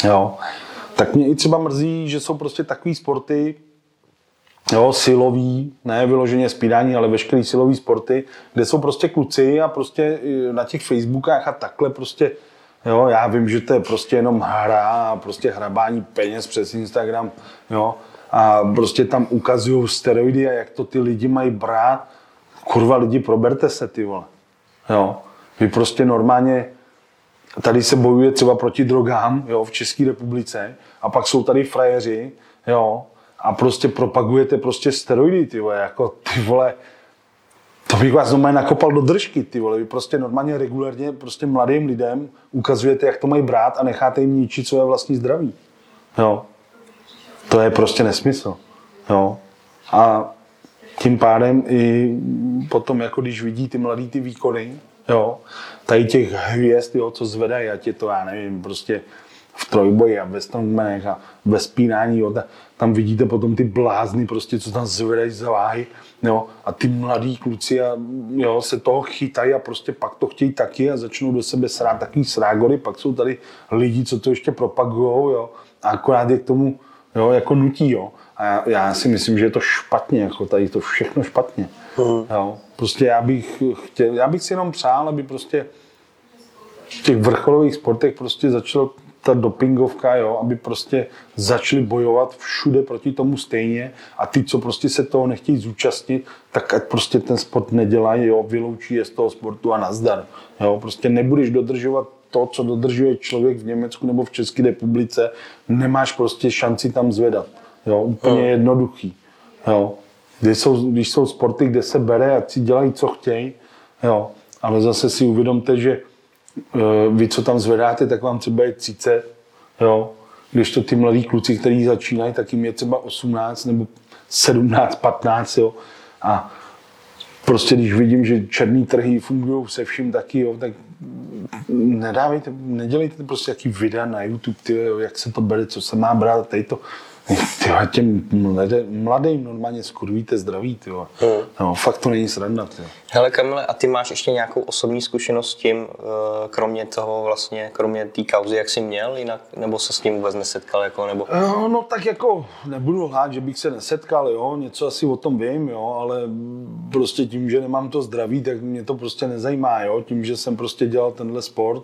Jo. Tak mě i třeba mrzí, že jsou prostě takové sporty, jo, silový, ne vyloženě spídání, ale veškerý silový sporty, kde jsou prostě kluci a prostě na těch Facebookách a takhle prostě Jo, já vím, že to je prostě jenom hra prostě hrabání peněz přes Instagram, jo, a prostě tam ukazují steroidy a jak to ty lidi mají brát. Kurva lidi, proberte se, ty vole. Jo. Vy prostě normálně, tady se bojuje třeba proti drogám, jo, v České republice, a pak jsou tady frajeři, jo, a prostě propagujete prostě steroidy, ty vole, jako ty vole, to bych vás normálně nakopal do držky, ty vole. Vy prostě normálně regulérně prostě mladým lidem ukazujete, jak to mají brát a necháte jim ničit své vlastní zdraví. Jo. To je prostě nesmysl. Jo. A tím pádem i potom, jako když vidí ty mladý ty výkony, jo, tady těch hvězd, jo, co zvedají, ať je to, já nevím, prostě v trojboji a ve strongmanech a ve spínání, jo, tam vidíte potom ty blázny, prostě, co tam zvedají za váhy, jo, a ty mladí kluci a, jo, se toho chytají a prostě pak to chtějí taky a začnou do sebe srát takový srágory, pak jsou tady lidi, co to ještě propagujou, jo, a akorát je k tomu jo, jako nutí, jo. A já, já, si myslím, že je to špatně, jako tady to všechno špatně. Mm. Jo. Prostě já bych chtěl, já bych si jenom přál, aby prostě v těch vrcholových sportech prostě začal ta dopingovka, jo, aby prostě začali bojovat všude proti tomu stejně a ty, co prostě se toho nechtějí zúčastnit, tak ať prostě ten sport nedělají, jo, vyloučí je z toho sportu a nazdar. Jo, prostě nebudeš dodržovat to, co dodržuje člověk v Německu nebo v České republice, nemáš prostě šanci tam zvedat. Jo, úplně hmm. jednoduchý. Jo. Když, jsou, když jsou sporty, kde se bere a si dělají, co chtějí, jo. ale zase si uvědomte, že vy, co tam zvedáte, tak vám třeba je 30, jo. když to ty mladí kluci, kteří začínají, tak jim je třeba 18 nebo 17, 15, jo. A prostě když vidím, že černý trhy fungují se vším taky, jo, tak nedávejte, nedělejte prostě jaký videa na YouTube, ty, jak se to bere, co se má brát, tady to, ty, těm mladým, mladým normálně skurvíte zdraví, ty. Hmm. No, fakt to není sranda, ty. Hele Kamile, a ty máš ještě nějakou osobní zkušenost s tím, eh, kromě toho vlastně, kromě té kauzy, jak jsi měl jinak, nebo se s tím vůbec nesetkal, jako, nebo? No, no tak jako nebudu lhát, že bych se nesetkal, jo, něco asi o tom vím, jo, ale prostě tím, že nemám to zdraví, tak mě to prostě nezajímá, jo, tím, že jsem prostě dělal tenhle sport,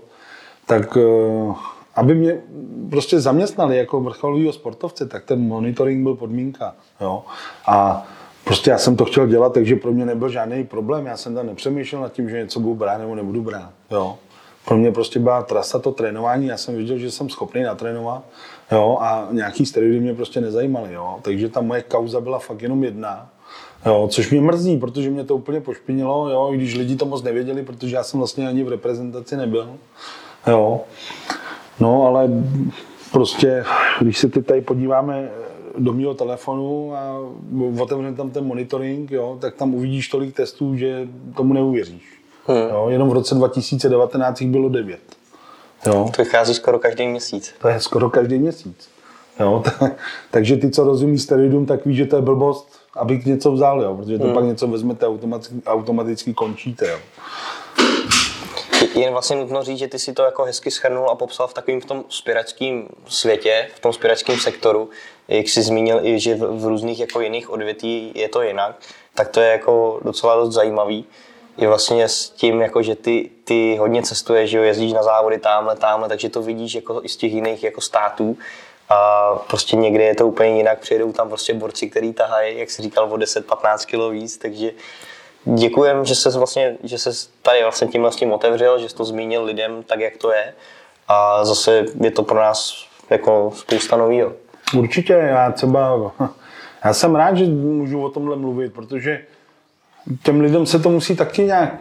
tak uh, aby mě prostě zaměstnali jako vrcholového sportovce, tak ten monitoring byl podmínka. Jo? A prostě já jsem to chtěl dělat, takže pro mě nebyl žádný problém. Já jsem tam nepřemýšlel nad tím, že něco budu brát nebo nebudu brát. Jo? pro mě prostě byla trasa to trénování, já jsem viděl, že jsem schopný natrénovat, jo, a nějaký steroidy mě prostě nezajímaly, jo, takže ta moje kauza byla fakt jenom jedna, Jo, což mě mrzí, protože mě to úplně pošpinilo, jo, i když lidi to moc nevěděli, protože já jsem vlastně ani v reprezentaci nebyl. Jo. No, ale prostě, když se teď tady podíváme do mého telefonu a otevřeme tam ten monitoring, jo, tak tam uvidíš tolik testů, že tomu neuvěříš. Hmm. Jo, jenom v roce 2019 jich bylo 9. Jo. To vychází skoro každý měsíc. To je skoro každý měsíc. Jo, takže ty, co rozumí steroidům, tak ví, že to je blbost, abych něco vzal, jo, protože to hmm. pak něco vezmete, automaticky, automaticky končíte. Jo. Jen vlastně nutno říct, že ty si to jako hezky schrnul a popsal v takovém v tom spiračském světě, v tom spiračském sektoru, jak jsi zmínil i, že v, v různých jako jiných odvětví je to jinak, tak to je jako docela dost zajímavý. Je vlastně s tím, jako, že ty, ty hodně cestuješ, že jo, jezdíš na závody tamhle, tamhle, takže to vidíš jako i z těch jiných jako států a prostě někde je to úplně jinak, přijedou tam prostě borci, který tahají, jak jsi říkal, o 10-15 kg víc, takže děkujem, že se vlastně, že se tady vlastně tím vlastně otevřel, že jsi to zmínil lidem tak, jak to je a zase je to pro nás jako spousta novýho. Určitě, já třeba, já jsem rád, že můžu o tomhle mluvit, protože těm lidem se to musí taky nějak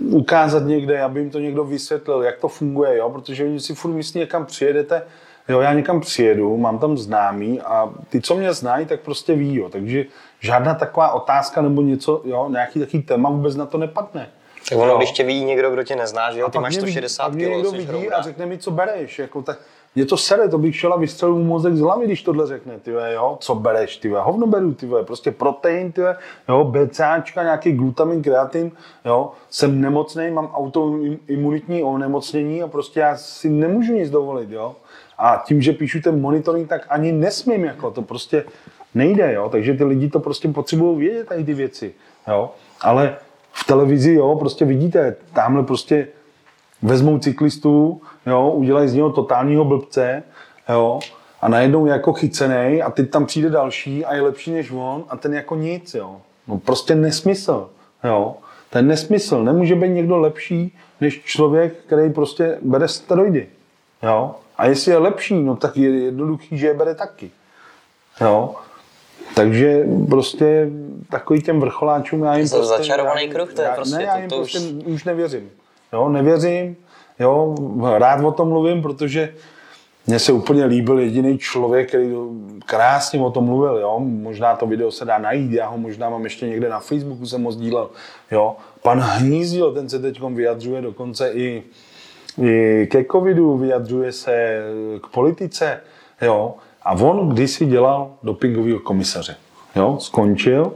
ukázat někde, aby jim to někdo vysvětlil, jak to funguje, jo? protože oni si furt myslí, někam přijedete, jo, já někam přijedu, mám tam známý a ty, co mě znají, tak prostě ví, jo. takže žádná taková otázka nebo něco, jo, nějaký takový téma vůbec na to nepadne. Tak ono, když tě ví někdo, kdo tě nezná, že jo, ty máš 160 kg, někdo vidí a řekne mi, co bereš, jako tak, mě to sere, to bych šel a vystřelil mu mozek z hlavy, když tohle řekne, ty jo, co bereš, ty hovno beru, ty prostě protein, ty jo, BCAčka, nějaký glutamin, kreatin, jo, jsem nemocný, mám autoimunitní onemocnění a prostě já si nemůžu nic dovolit, jo. A tím, že píšu ten monitoring, tak ani nesmím, jako to prostě nejde, jo. Takže ty lidi to prostě potřebují vědět, tady ty věci, jo. Ale v televizi, jo, prostě vidíte, tamhle prostě vezmou cyklistu, jo, udělají z něho totálního blbce, jo, a najednou je jako chycený a teď tam přijde další a je lepší než on a ten jako nic, jo. No prostě nesmysl, jo. Je nesmysl. Nemůže být někdo lepší než člověk, který prostě bere steroidy, jo. A jestli je lepší, no tak je jednoduchý, že je bere taky, jo. Takže prostě takový těm vrcholáčům já jim to prostě... Začarovaný kruh, to je prostě... Ne, já jim to, to prostě už... už nevěřím. Jo, nevěřím, jo, rád o tom mluvím, protože mně se úplně líbil jediný člověk, který krásně o tom mluvil, jo. Možná to video se dá najít, já ho možná mám ještě někde na Facebooku, jsem ho sdílel, jo. Pan Hnízdil, ten se teď vyjadřuje dokonce i, i ke covidu, vyjadřuje se k politice, jo. A on kdysi dělal dopingového komisaře, jo. Skončil,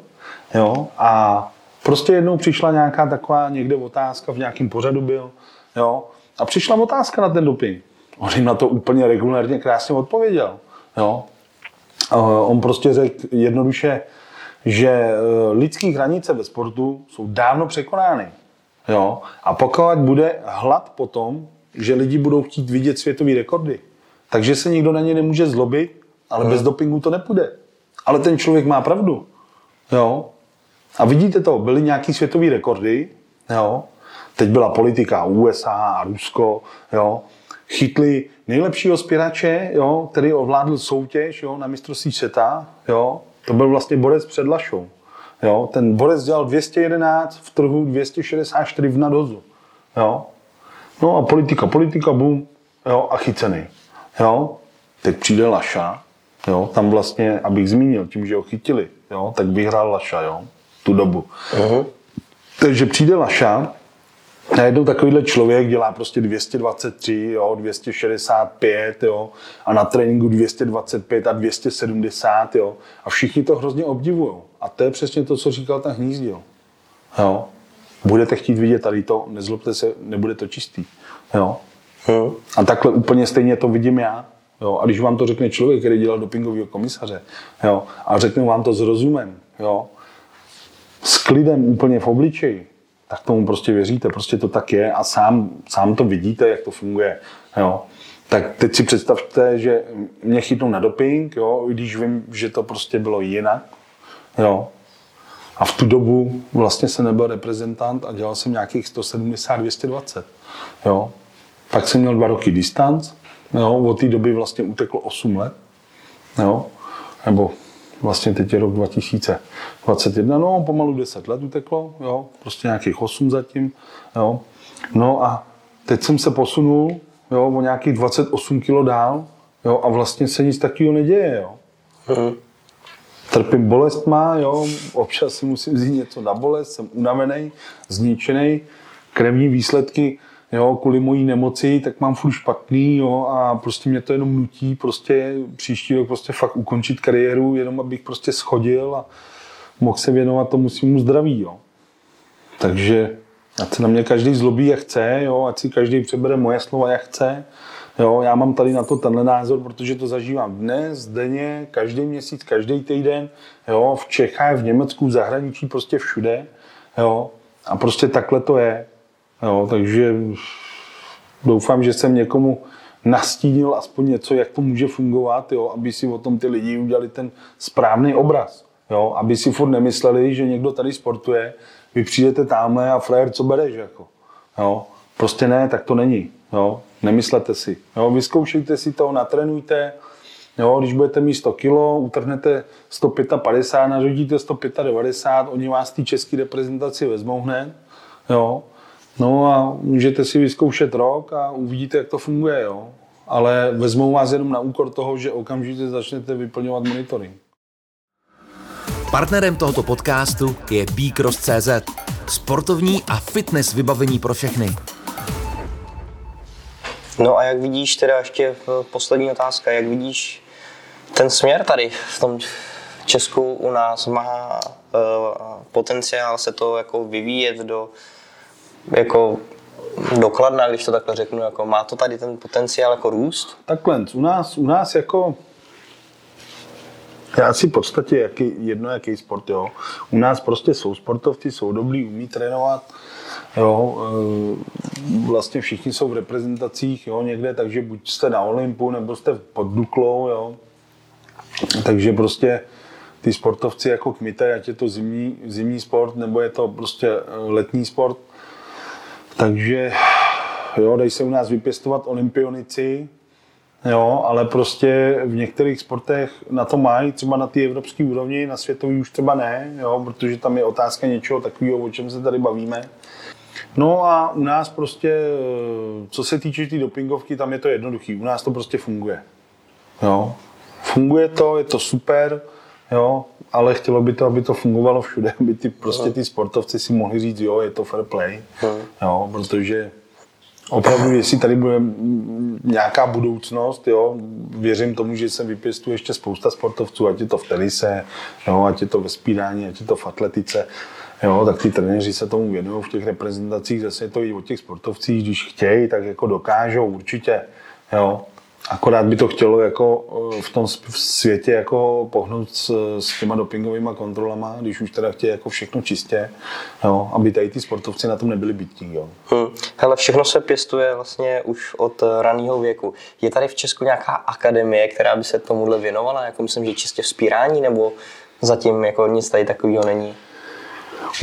jo. A prostě jednou přišla nějaká taková někde otázka, v nějakém pořadu byl, jo. A přišla otázka na ten doping. On jim na to úplně regulárně krásně odpověděl. Jo. On prostě řekl jednoduše, že e, lidské hranice ve sportu jsou dávno překonány. Jo. A pokud bude hlad po tom, že lidi budou chtít vidět světové rekordy, takže se nikdo na ně nemůže zlobit, ale hmm. bez dopingu to nepůjde. Ale ten člověk má pravdu. Jo. A vidíte to, byly nějaký světové rekordy, jo. Teď byla politika USA a Rusko, jo chytli nejlepšího spěrače, jo, který ovládl soutěž jo, na mistrovství světa. Jo. To byl vlastně borec před Lašou. Jo. Ten borec dělal 211 v trhu, 264 v nadozu. Jo. No a politika, politika, bum, jo, a chycený. Jo. Teď přijde Laša, jo, tam vlastně, abych zmínil, tím, že ho chytili, jo, tak vyhrál Laša, jo, tu dobu. Uh-huh. Takže přijde Laša, najednou takovýhle člověk dělá prostě 223, jo, 265 jo, a na tréninku 225 a 270 jo, a všichni to hrozně obdivují. A to je přesně to, co říkal ten hnízdil. Jo. Budete chtít vidět tady to, nezlobte se, nebude to čistý. Jo. Hmm. A takhle úplně stejně to vidím já. Jo. A když vám to řekne člověk, který dělal dopingového komisaře, jo, a řekne vám to s rozumem, jo, s klidem úplně v obličeji, tak tomu prostě věříte, prostě to tak je a sám, sám to vidíte, jak to funguje. Jo. Tak teď si představte, že mě chytnou na doping, jo, když vím, že to prostě bylo jinak. Jo. A v tu dobu vlastně jsem nebyl reprezentant a dělal jsem nějakých 170-220. Jo. Pak jsem měl dva roky distanc, jo, od té doby vlastně uteklo 8 let, jo, nebo vlastně teď je rok 2021, no pomalu 10 let uteklo, jo, prostě nějakých 8 zatím, jo. No a teď jsem se posunul, jo, o nějakých 28 kg dál, jo, a vlastně se nic takového neděje, jo. Mm. Trpím bolestma, jo, občas si musím vzít něco na bolest, jsem unavený, zničený, krevní výsledky, jo, kvůli mojí nemoci, tak mám furt špatný, jo, a prostě mě to jenom nutí prostě příští rok prostě fakt ukončit kariéru, jenom abych prostě schodil a mohl se věnovat tomu svýmu zdraví, jo. Takže ať se na mě každý zlobí, jak chce, jo, ať si každý přebere moje slova, jak chce, Jo, já mám tady na to tenhle názor, protože to zažívám dnes, denně, každý měsíc, každý týden, jo, v Čechách, v Německu, v zahraničí, prostě všude. Jo, a prostě takhle to je. Jo, takže doufám, že jsem někomu nastínil aspoň něco, jak to může fungovat, jo, aby si o tom ty lidi udělali ten správný obraz. Jo, aby si furt nemysleli, že někdo tady sportuje, vy přijdete tamhle a frajer, co bereš? Jako? Jo, prostě ne, tak to není. Jo, nemyslete si. Jo, vyzkoušejte si to, natrenujte. Jo, když budete mít 100 kg, utrhnete 155, nařídíte 195, oni vás té české reprezentaci vezmou hned. Jo, No a můžete si vyzkoušet rok a uvidíte, jak to funguje, jo. Ale vezmou vás jenom na úkor toho, že okamžitě začnete vyplňovat monitoring. Partnerem tohoto podcastu je BeCross.cz, sportovní a fitness vybavení pro všechny. No a jak vidíš, teda ještě poslední otázka, jak vidíš ten směr tady v tom Česku u nás má uh, potenciál se to jako vyvíjet do jako dokladná, když to takhle řeknu, jako má to tady ten potenciál jako růst? Takhle, u nás, u nás jako já si v podstatě jaký, jedno jaký sport, jo. U nás prostě jsou sportovci, jsou dobrý, umí trénovat, jo. E, vlastně všichni jsou v reprezentacích, jo, někde, takže buď jste na Olympu, nebo jste pod Duklou, jo. Takže prostě ty sportovci jako kmite, ať je to zimní, zimní sport, nebo je to prostě letní sport, takže jo, dají se u nás vypěstovat olympionici, jo, ale prostě v některých sportech na to mají, třeba na té evropské úrovni, na světový už třeba ne, jo, protože tam je otázka něčeho takového, o čem se tady bavíme. No a u nás prostě, co se týče té tý dopingovky, tam je to jednoduchý. U nás to prostě funguje. Jo. Funguje to, je to super, jo, ale chtělo by to, aby to fungovalo všude, aby ty, prostě ty sportovci si mohli říct, jo, je to fair play, jo, protože opravdu, jestli tady bude nějaká budoucnost, jo, věřím tomu, že se vypěstuje ještě spousta sportovců, ať je to v tenise, jo, ať je to ve spírání, ať je to v atletice, jo, tak ty trenéři se tomu věnují v těch reprezentacích, zase je to i o těch sportovcích, když chtějí, tak jako dokážou určitě, jo, Akorát by to chtělo jako eh, v tom světě jako pohnout s, s těma dopingovými kontrolama, když už teda chtějí jako všechno čistě, jo, aby tady ty sportovci na tom nebyli bytí. Jo. Hmm. Hele, všechno se pěstuje vlastně už od raného věku. Je tady v Česku nějaká akademie, která by se tomuhle věnovala? Jako myslím, že čistě vzpírání, nebo zatím jako nic tady takového není?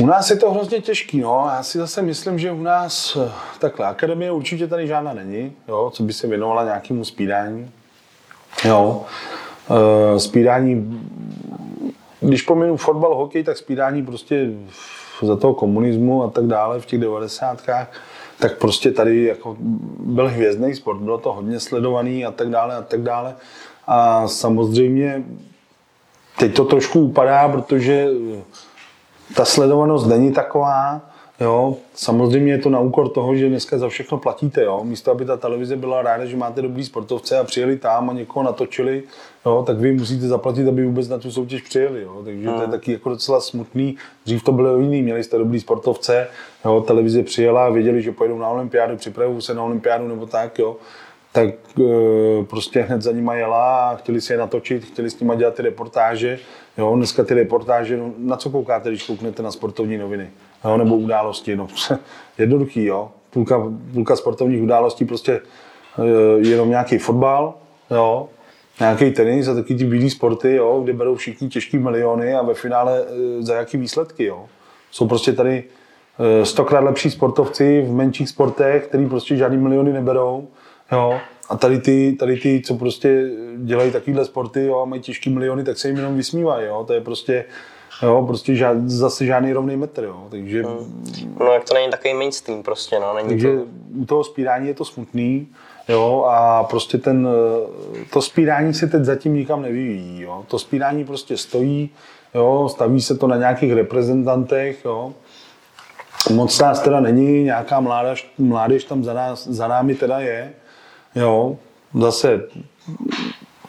U nás je to hrozně těžký, no. Já si zase myslím, že u nás eh, takhle akademie určitě tady žádná není, jo, co by se věnovala nějakému spídání. Jo. E, spídání, když pominu fotbal, hokej, tak spídání prostě za toho komunismu a tak dále v těch devadesátkách, tak prostě tady jako byl hvězdný sport, bylo to hodně sledovaný a tak dále a tak dále. A samozřejmě teď to trošku upadá, protože ta sledovanost není taková, Jo, samozřejmě je to na úkor toho, že dneska za všechno platíte. Jo. Místo, aby ta televize byla ráda, že máte dobrý sportovce a přijeli tam a někoho natočili, jo, tak vy musíte zaplatit, aby vůbec na tu soutěž přijeli. Jo. Takže to je hmm. taky jako docela smutný. Dřív to bylo jiný, měli jste dobrý sportovce, jo, televize přijela a věděli, že pojedou na olympiádu, připravují se na olympiádu nebo tak. Jo tak e, prostě hned za nima jela a chtěli si je natočit, chtěli s nima dělat ty reportáže. Jo, dneska ty reportáže, no, na co koukáte, když kouknete na sportovní noviny? Jo, nebo události, no jednoduchý, jo. Půlka, půlka sportovních událostí prostě e, jenom nějaký fotbal, jo, nějaký tenis a taky ty bílé sporty, jo, kde berou všichni těžký miliony a ve finále e, za jaký výsledky, jo. Jsou prostě tady eh, stokrát lepší sportovci v menších sportech, který prostě žádný miliony neberou, jo, a tady ty, tady ty, co prostě dělají takovýhle sporty jo, a mají těžký miliony, tak se jim jenom vysmívají. Jo. To je prostě, jo, prostě žád, zase žádný rovný metr. Jo. Takže, hmm. No jak to není takový mainstream prostě, no. Není takže to... u toho spírání je to smutný. Jo, a prostě ten, to spírání se teď zatím nikam nevyvíjí. Jo. To spírání prostě stojí, jo, staví se to na nějakých reprezentantech. Jo. Moc nás teda není, nějaká mládež, mládež tam za, nás, za námi teda je. Jo, zase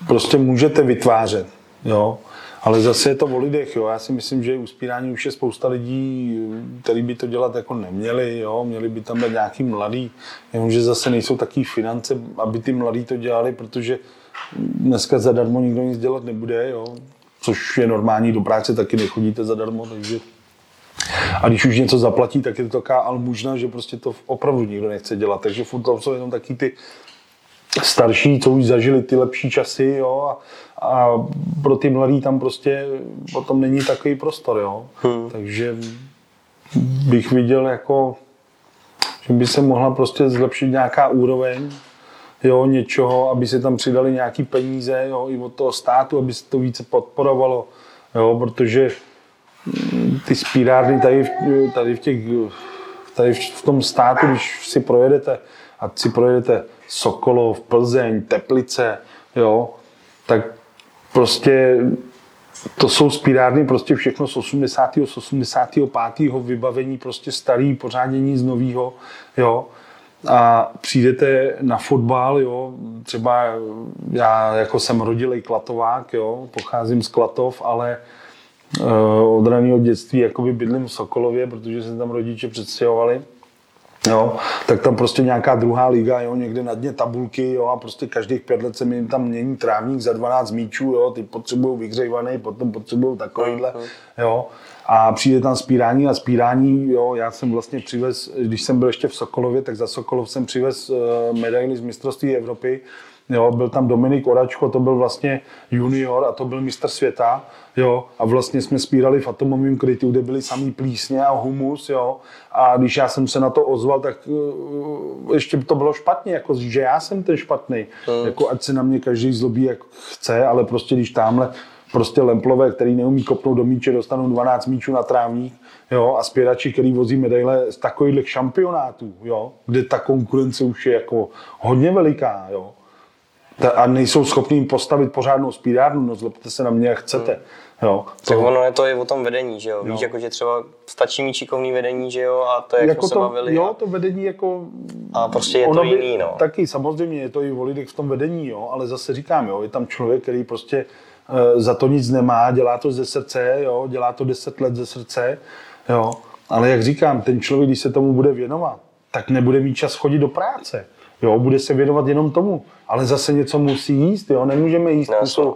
prostě můžete vytvářet, jo, ale zase je to o lidech, jo. Já si myslím, že u spírání už je spousta lidí, kteří by to dělat jako neměli, jo. Měli by tam být nějaký mladý, jenomže zase nejsou takové finance, aby ty mladí to dělali, protože dneska zadarmo nikdo nic dělat nebude, jo. Což je normální, do práce taky nechodíte zadarmo, takže a když už něco zaplatí, tak je to taková almužna, že prostě to opravdu nikdo nechce dělat. Takže furt to jsou jenom taky ty starší, co už zažili ty lepší časy, jo, a, a pro ty mladí tam prostě potom není takový prostor, jo. Hmm. Takže bych viděl jako, že by se mohla prostě zlepšit nějaká úroveň, jo, něčeho, aby se tam přidali nějaký peníze, jo, i od toho státu, aby se to více podporovalo, jo, protože ty spírárny tady, tady v těch, tady v tom státu, když si projedete, a si projedete Sokolov, Plzeň, Teplice, jo, tak prostě to jsou spírárny prostě všechno z 80. z 85. vybavení, prostě starý, pořádně nic novýho, jo. A přijdete na fotbal, jo, třeba já jako jsem rodilej klatovák, jo, pocházím z Klatov, ale uh, od raného dětství jakoby bydlím v Sokolově, protože se tam rodiče předstěhovali. Jo, tak tam prostě nějaká druhá liga, jo, někde na dně tabulky, jo, a prostě každých pět let se mi tam mění trávník za 12 míčů, jo, ty potřebují vyhřejvaný, potom potřebují takovýhle, jo. A přijde tam spírání a spírání, jo, já jsem vlastně přivez, když jsem byl ještě v Sokolově, tak za Sokolov jsem přivez uh, medaily z mistrovství Evropy, Jo, byl tam Dominik Oračko, to byl vlastně junior a to byl mistr světa. Jo, a vlastně jsme spírali v atomovém krytu, kde byly samý plísně a humus. Jo, a když já jsem se na to ozval, tak uh, ještě to bylo špatně, jako, že já jsem ten špatný. Hmm. Jako, ať se na mě každý zlobí, jak chce, ale prostě když tamhle prostě lemplové, který neumí kopnout do míče, dostanou 12 míčů na trávník, jo, a spěrači, který vozí medaile z takových šampionátů, jo, kde ta konkurence už je jako hodně veliká, jo, a nejsou schopni jim postavit pořádnou spírárnu, no zlobte se na mě, jak chcete. Hmm. Jo, to... Tak ono je to i o tom vedení, že jo? Víš, jako, že třeba stačí mít šikovný vedení, že jo? A to je, jak jako to, se bavili. Jo, to vedení jako... A prostě je to by, jiný, no. Taky samozřejmě je to i o lidech v tom vedení, jo? Ale zase říkám, jo, je tam člověk, který prostě uh, za to nic nemá, dělá to ze srdce, jo? Dělá to deset let ze srdce, jo? Ale jak říkám, ten člověk, když se tomu bude věnovat, tak nebude mít čas chodit do práce. Jo, bude se věnovat jenom tomu, ale zase něco musí jíst, jo, nemůžeme jíst no,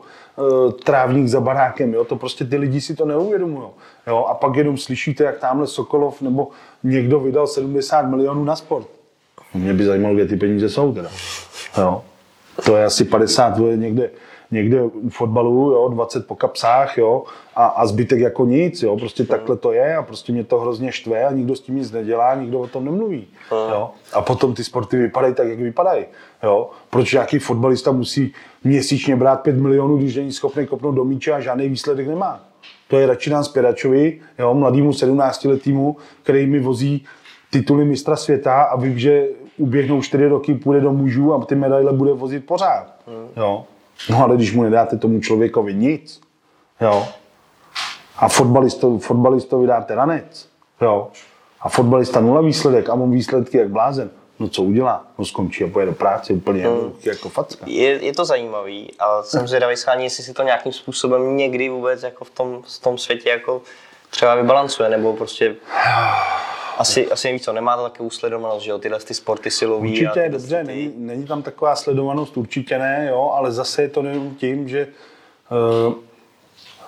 trávník za barákem, jo, to prostě ty lidi si to neuvědomují, jo, a pak jenom slyšíte, jak tamhle Sokolov nebo někdo vydal 70 milionů na sport. Mě by zajímalo, kde ty peníze jsou teda, jo. To je asi 50 někde někde u fotbalu, jo, 20 po kapsách, jo, a, a zbytek jako nic, jo, prostě takhle to je a prostě mě to hrozně štve a nikdo s tím nic nedělá, nikdo o tom nemluví, jo. A potom ty sporty vypadají tak, jak vypadají, jo. Proč nějaký fotbalista musí měsíčně brát 5 milionů, když není schopný kopnout do míče a žádný výsledek nemá. To je radši nám Spěračovi, jo, mladýmu 17 letýmu, který mi vozí tituly mistra světa a ví, že uběhnou 4 roky, půjde do mužů a ty medaile bude vozit pořád. Jo. No ale když mu nedáte tomu člověkovi nic, jo, a fotbalistovi, fotbalistovi dáte ranec, jo, a fotbalista nula výsledek a mám výsledky jak blázen, no co udělá? No skončí a pojede do práce úplně hmm. jako facka. Je, je to zajímavý a jsem zvědavý schání, jestli si to nějakým způsobem někdy vůbec jako v tom, v tom světě jako třeba vybalancuje, nebo prostě asi, asi víc co, nemá to také sledovanost, že jo, tyhle ty sporty silový. Určitě, a dobře, ty... není, není, tam taková sledovanost, určitě ne, jo, ale zase je to jenom tím, že uh,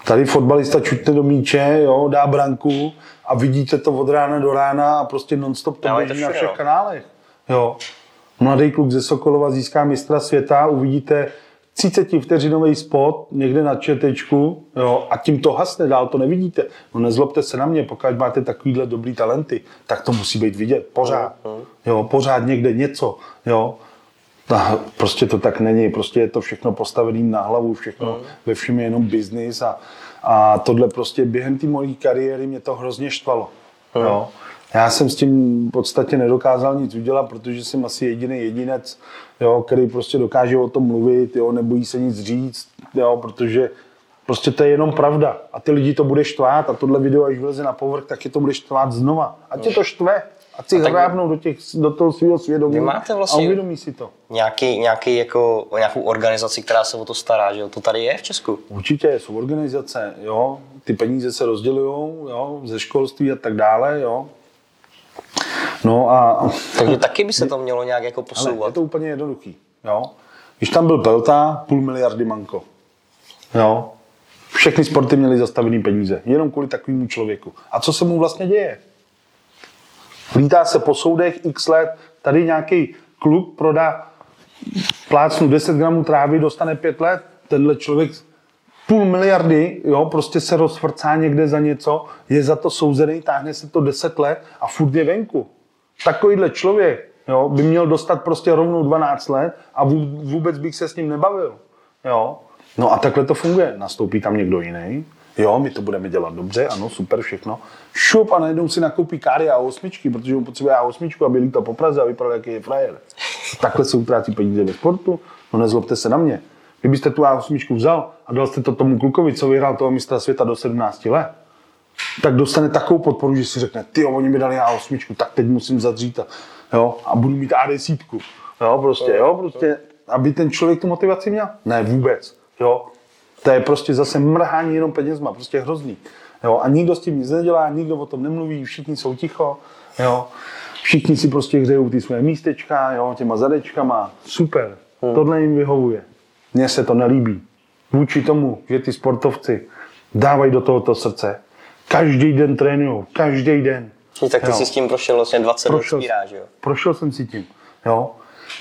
tady fotbalista čutne do míče, jo, dá branku a vidíte to od rána do rána a prostě nonstop to běží na všech no. kanálech. Jo. Mladý kluk ze Sokolova získá mistra světa, uvidíte 30 vteřinový spot někde na četečku jo, a tím to hasne, dál to nevidíte. No nezlobte se na mě, pokud máte takovýhle dobrý talenty, tak to musí být vidět pořád. Jo, pořád někde něco. Jo. A prostě to tak není, prostě je to všechno postavené na hlavu, všechno ve všem je jenom biznis a, a tohle prostě během té mojí kariéry mě to hrozně štvalo. Jo. Já jsem s tím v podstatě nedokázal nic udělat, protože jsem asi jediný jedinec, jo, který prostě dokáže o tom mluvit, jo, nebojí se nic říct, jo, protože prostě to je jenom pravda. A ty lidi to bude štvát a tohle video, až vyleze na povrch, tak je to bude štvát znova. A tě to štve. A si tak- hrábnou do, těch, do toho svého svědomí máte vlastně- a uvědomí si to. Nějaký, nějaký jako, nějakou organizaci, která se o to stará, že jo? To tady je v Česku. Určitě jsou organizace, jo, ty peníze se rozdělují, jo, ze školství a tak dále, jo. No a Takže taky by se to mělo nějak jako ale je posouvat. to úplně jednoduchý, jo. Když tam byl Pelta, půl miliardy manko, jo. Všechny sporty měly zastavený peníze, jenom kvůli takovému člověku. A co se mu vlastně děje? Lítá se po soudech x let, tady nějaký kluk prodá plácnu 10 gramů trávy, dostane 5 let, tenhle člověk půl miliardy, jo, prostě se rozfrcá někde za něco, je za to souzený, táhne se to 10 let a furt je venku. Takovýhle člověk jo, by měl dostat prostě rovnou 12 let a vů- vůbec bych se s ním nebavil. Jo. No a takhle to funguje. Nastoupí tam někdo jiný, jo, my to budeme dělat dobře, ano, super, všechno. Šup a najednou si nakoupí káry a osmičky, protože on potřebuje A8 aby lítal po Praze a vypadal, jaký je frajer. Takhle se utrácí peníze ve sportu, no nezlobte se na mě. Kdybyste tu A8 vzal a dal jste to tomu klukovi, co vyhrál toho mistra světa do 17 let, tak dostane takovou podporu, že si řekne, ty oni mi dali A8, tak teď musím zadřít a, jo, a budu mít A10. Jo, prostě, jo, prostě, aby ten člověk tu motivaci měl? Ne, vůbec, jo. To je prostě zase mrhání jenom penězma, prostě hrozný. Jo, a nikdo s tím nic nedělá, nikdo o tom nemluví, všichni jsou ticho, jo. Všichni si prostě hřejou ty své místečka, jo, těma zadečkama, super, tohle jim vyhovuje. Mně se to nelíbí. Vůči tomu, že ty sportovci dávají do tohoto srdce, každý den trénují, každý den. No, tak ty Jo. jsi s tím prošel vlastně 20 let Prošel, spírá, že jo? prošel jsem si tím. Jo.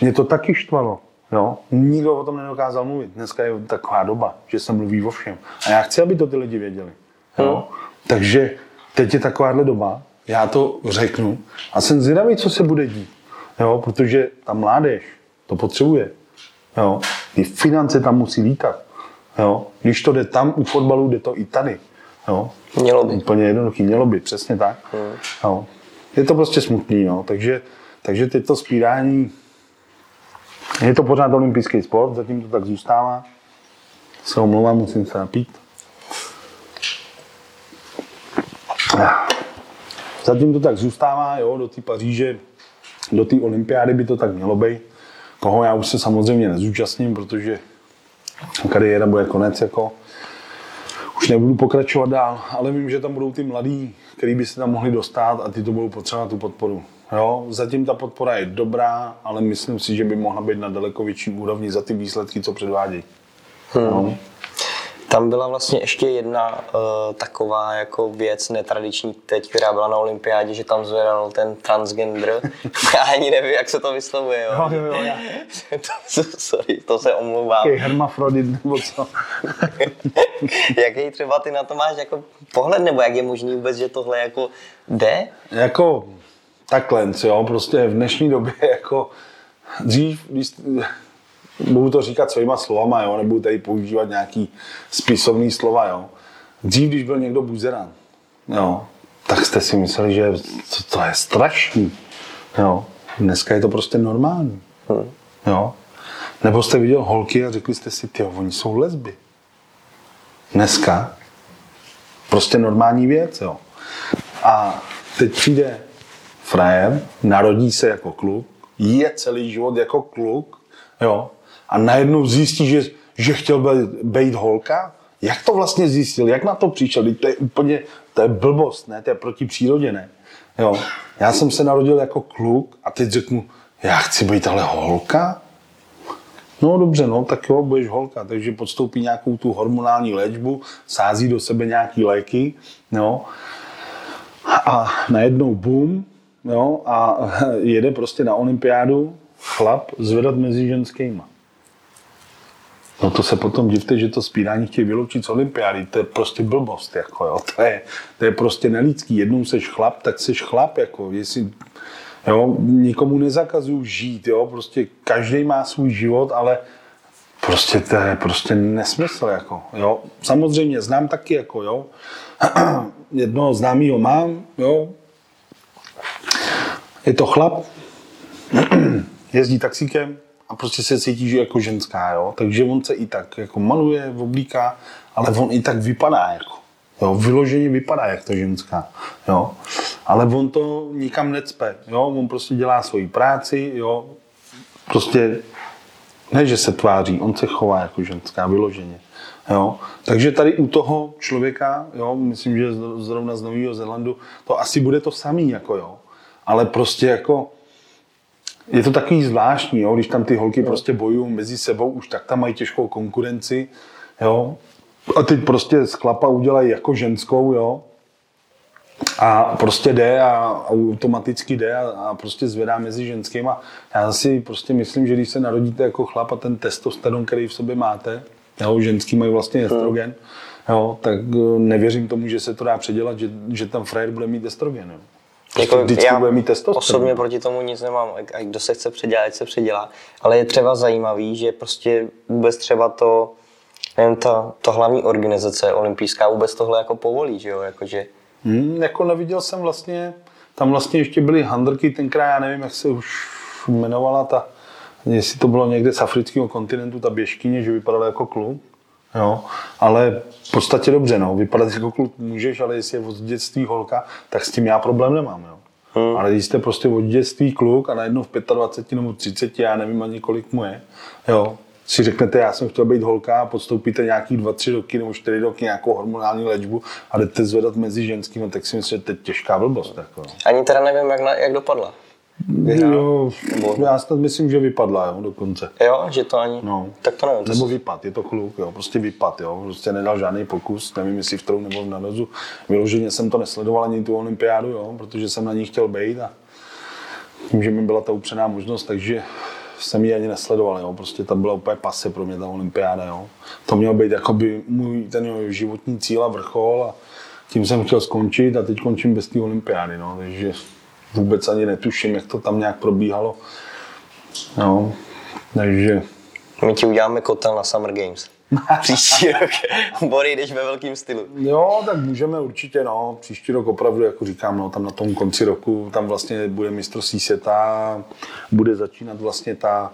Mě to taky štvalo. Jo. Nikdo o tom nedokázal mluvit. Dneska je taková doba, že se mluví o všem. A já chci, aby to ty lidi věděli. Jo. Takže teď je takováhle doba, já to řeknu a jsem zvědavý, co se bude dít. Jo. Protože ta mládež to potřebuje. Jo. Ty finance tam musí lítat. Jo. Když to jde tam u fotbalu, jde to i tady. Jo. Mělo by. Úplně jednoduchý, mělo by, přesně tak. No. Je to prostě smutný, no. takže, takže teď to spírání, je to pořád olympijský sport, zatím to tak zůstává. Se omlouvám, musím se napít. Zatím to tak zůstává, jo, do té Paříže, do té olympiády by to tak mělo být. Toho já už se samozřejmě nezúčastním, protože kariéra bude konec, jako už nebudu pokračovat dál, ale vím, že tam budou ty mladí, kteří by se tam mohli dostat a ty to budou potřebovat tu podporu. Jo, zatím ta podpora je dobrá, ale myslím si, že by mohla být na daleko větší úrovni za ty výsledky, co předvádějí. No. Tam byla vlastně ještě jedna uh, taková jako věc netradiční teď, která byla na olympiádě, že tam zvedal ten transgender. Já ani nevím, jak se to vyslovuje. Jo. Jo, jo, jo, já. to, sorry, to se omlouvám. Jaký hermafrodit nebo co? Jaký třeba ty na to máš jako pohled, nebo jak je možný vůbec, že tohle jako jde? jako takhle, jo, prostě v dnešní době jako dřív, když, budu to říkat svýma slovama, jo, nebudu tady používat nějaký spisovný slova, jo. Dřív, když byl někdo buzeran, jo, tak jste si mysleli, že to, to je strašný, jo. Dneska je to prostě normální, jo. Nebo jste viděl holky a řekli jste si, ty, oni jsou lesby. Dneska prostě normální věc, jo. A teď přijde frajer, narodí se jako kluk, je celý život jako kluk, jo, a najednou zjistí, že, že chtěl být, holka. Jak to vlastně zjistil? Jak na to přišel? To je úplně, to je blbost, ne? To je proti přírodě, ne? Jo. Já jsem se narodil jako kluk a teď řeknu, já chci být ale holka? No dobře, no, tak jo, budeš holka, takže podstoupí nějakou tu hormonální léčbu, sází do sebe nějaký léky, jo, a najednou boom, jo, a jede prostě na olympiádu chlap zvedat mezi ženskýma. No to se potom divte, že to spírání chtějí vyloučit z olympiády, to je prostě blbost, jako jo. To je, to je prostě nelidský. Jednou seš chlap, tak seš chlap, jako. Jestli, jo, nikomu nezakazuju žít, jo, prostě každý má svůj život, ale prostě to je prostě nesmysl, jako, jo. Samozřejmě znám taky, jako, jo, jednoho známýho mám, jo, je to chlap, jezdí taxíkem a prostě se cítí že jako ženská, jo? takže on se i tak jako maluje, oblíká, ale on i tak vypadá jako. Jo, vyloženě vypadá jak to ženská. Jo. Ale on to nikam necpe. Jo. On prostě dělá svoji práci. Jo. Prostě ne, že se tváří, on se chová jako ženská vyloženě. Jo. Takže tady u toho člověka, jo, myslím, že zrovna z Nového Zélandu, to asi bude to samý, jako jo. Ale prostě jako je to takový zvláštní, jo, když tam ty holky prostě bojují mezi sebou, už tak tam mají těžkou konkurenci, jo. A teď prostě z chlapa udělají jako ženskou, jo. A prostě jde a automaticky jde a, a prostě zvedá mezi ženskýma. Já si prostě myslím, že když se narodíte jako chlap a ten testosteron, který v sobě máte, jo, ženský mají vlastně estrogen, jo, tak eh, nevěřím tomu, že se to dá předělat, že, že ten frajer bude mít estrogen. Jo. Jako vždycky já bude mít testosteron. osobně proti tomu nic nemám, a kdo se chce předělat, se předělá. Ale je třeba zajímavý, že prostě vůbec třeba to, nevím, ta, ta hlavní organizace olympijská vůbec tohle jako povolí, že jo, jakože... Hmm, jako neviděl jsem vlastně, tam vlastně ještě byly handrky, tenkrát já nevím, jak se už jmenovala ta, jestli to bylo někde z afrického kontinentu, ta běžkyně, že vypadala jako kluk. Jo, ale v podstatě dobře, no. Vypadat jako kluk můžeš, ale jestli je od dětství holka, tak s tím já problém nemám, jo. Hmm. Ale když jste prostě od dětství kluk a najednou v 25 nebo 30, já nevím ani kolik mu je, jo, si řeknete, já jsem chtěl být holka a podstoupíte nějaký 2-3 roky nebo 4 roky nějakou hormonální léčbu a jdete zvedat mezi ženskými, tak si myslím, že to je těžká blbost. Jako. Ani teda nevím, jak, na, jak dopadla. Jo, já snad myslím, že vypadla jo, dokonce. Jo, že to ani, No. tak to nevím. To Nebo vypad, je to kluk, jo, prostě vypad, jo, prostě nedal žádný pokus, nevím jestli v trou nebo v nanozu. Vyloženě jsem to nesledoval ani tu olympiádu, jo, protože jsem na ní chtěl být a tím, že mi byla ta upřená možnost, takže jsem ji ani nesledoval, jo, prostě ta byla úplně pase pro mě ta olympiáda, jo. To měl být jakoby můj ten jo, životní cíl a vrchol a tím jsem chtěl skončit a teď končím bez té olympiády, no, takže vůbec ani netuším, jak to tam nějak probíhalo. No, takže My ti uděláme kotel na Summer Games. Příští rok. Bory, jdeš ve velkým stylu. Jo, tak můžeme určitě, no. Příští rok opravdu, jako říkám, no, tam na tom konci roku, tam vlastně bude mistrovství světa, bude začínat vlastně ta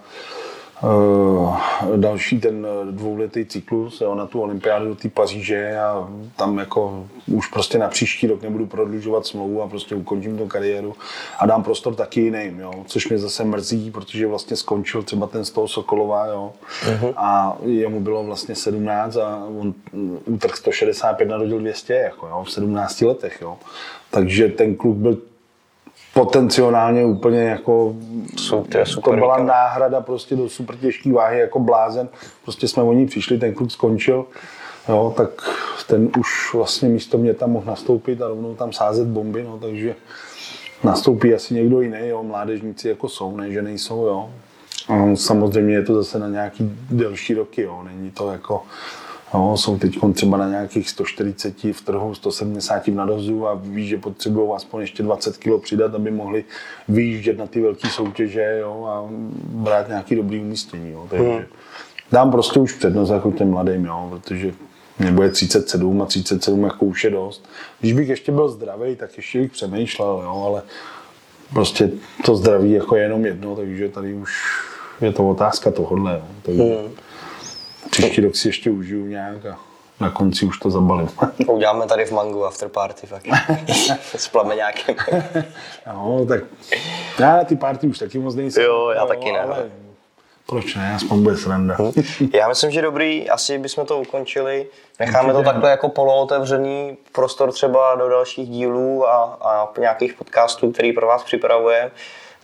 další ten dvouletý cyklus jo, na tu olympiádu do té Paříže a tam jako už prostě na příští rok nebudu prodlužovat smlouvu a prostě ukončím tu kariéru a dám prostor taky jiným, jo, což mě zase mrzí, protože vlastně skončil třeba ten z toho Sokolova, jo, a jemu bylo vlastně 17 a on útrh 165 narodil 200, jako jo, v 17 letech, jo. Takže ten kluk byl potenciálně úplně jako, je super to byla náhrada prostě do super těžké váhy jako blázen. Prostě jsme o ní přišli, ten kluk skončil, jo, tak ten už vlastně místo mě tam mohl nastoupit a rovnou tam sázet bomby, no, takže nastoupí asi někdo jiný, jo, mládežníci jako jsou, ne, že nejsou, jo. A samozřejmě je to zase na nějaký delší roky, jo, není to jako, jo, jsou teď třeba na nějakých 140 v trhu, 170 v nadozu a ví, že potřebují aspoň ještě 20 kg přidat, aby mohli vyjíždět na ty velké soutěže, jo, a brát nějaký dobrý umístění, jo, takže dám prostě už přednost jako těm mladým, jo, protože mě bude 37 a 37 jako už je dost. Když bych ještě byl zdravý, tak ještě bych přemýšlel, jo, ale prostě to zdraví jako je jenom jedno, takže tady už je to otázka tohohle. Jo. Takže Hmm. Příští rok si ještě užiju nějak a na konci už to zabalím. Uděláme tady v Mangu after party fakt. S plameňákem. no, tak já na ty party už taky moc nejsem. Jo, já taky ne, Ale no. proč ne, aspoň bude sranda. Já myslím, že dobrý, asi bychom to ukončili. Necháme to takhle jako polootevřený prostor třeba do dalších dílů a, a nějakých podcastů, který pro vás připravuje.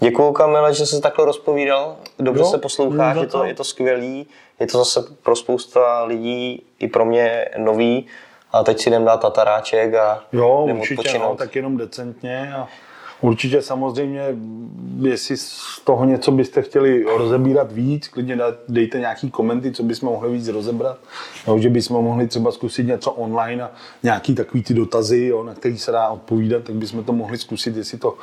Děkuju Kamile, že jsi takhle rozpovídal. Dobře Jo, se posloucháš, za je to, to. je to skvělý. Je to zase pro spousta lidí i pro mě nový. A teď si jdem dát tataráček a Jo, určitě, no, tak jenom decentně a Určitě samozřejmě, jestli z toho něco byste chtěli rozebírat víc, klidně dejte nějaký komenty, co bychom mohli víc rozebrat. Jo, že bychom mohli třeba zkusit něco online a nějaký takový ty dotazy, jo, na který se dá odpovídat, tak bychom to mohli zkusit, jestli to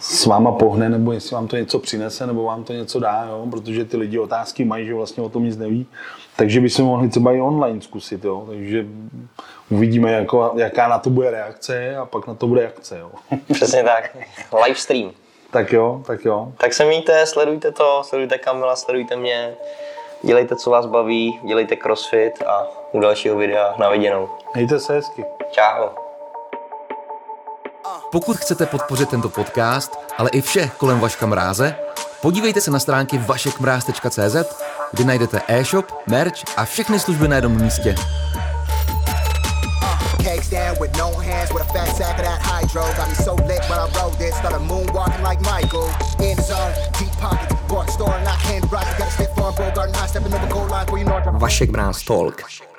s váma pohne, nebo jestli vám to něco přinese, nebo vám to něco dá, jo? protože ty lidi otázky mají, že vlastně o tom nic neví. Takže bychom mohli třeba i online zkusit, jo? takže uvidíme, jako, jaká na to bude reakce a pak na to bude akce. Jo? Přesně tak, live stream. Tak jo, tak jo. Tak se mějte, sledujte to, sledujte Kamila, sledujte mě, dělejte, co vás baví, dělejte crossfit a u dalšího videa na viděnou. Mějte se hezky. Čau. Pokud chcete podpořit tento podcast, ale i vše kolem Vaška Mráze, podívejte se na stránky vašekmráz.cz, kde najdete e-shop, merch a všechny služby na jednom místě. Cakes down with no hands, with a fat sack of that hydro. Got me so lit when I wrote this, started moonwalking like Michael. In the zone, deep pocket, bought store, not hand rock. Got a stiff on, Bogart, not stepping over goal line, where you know. Vašek Mráz Talk.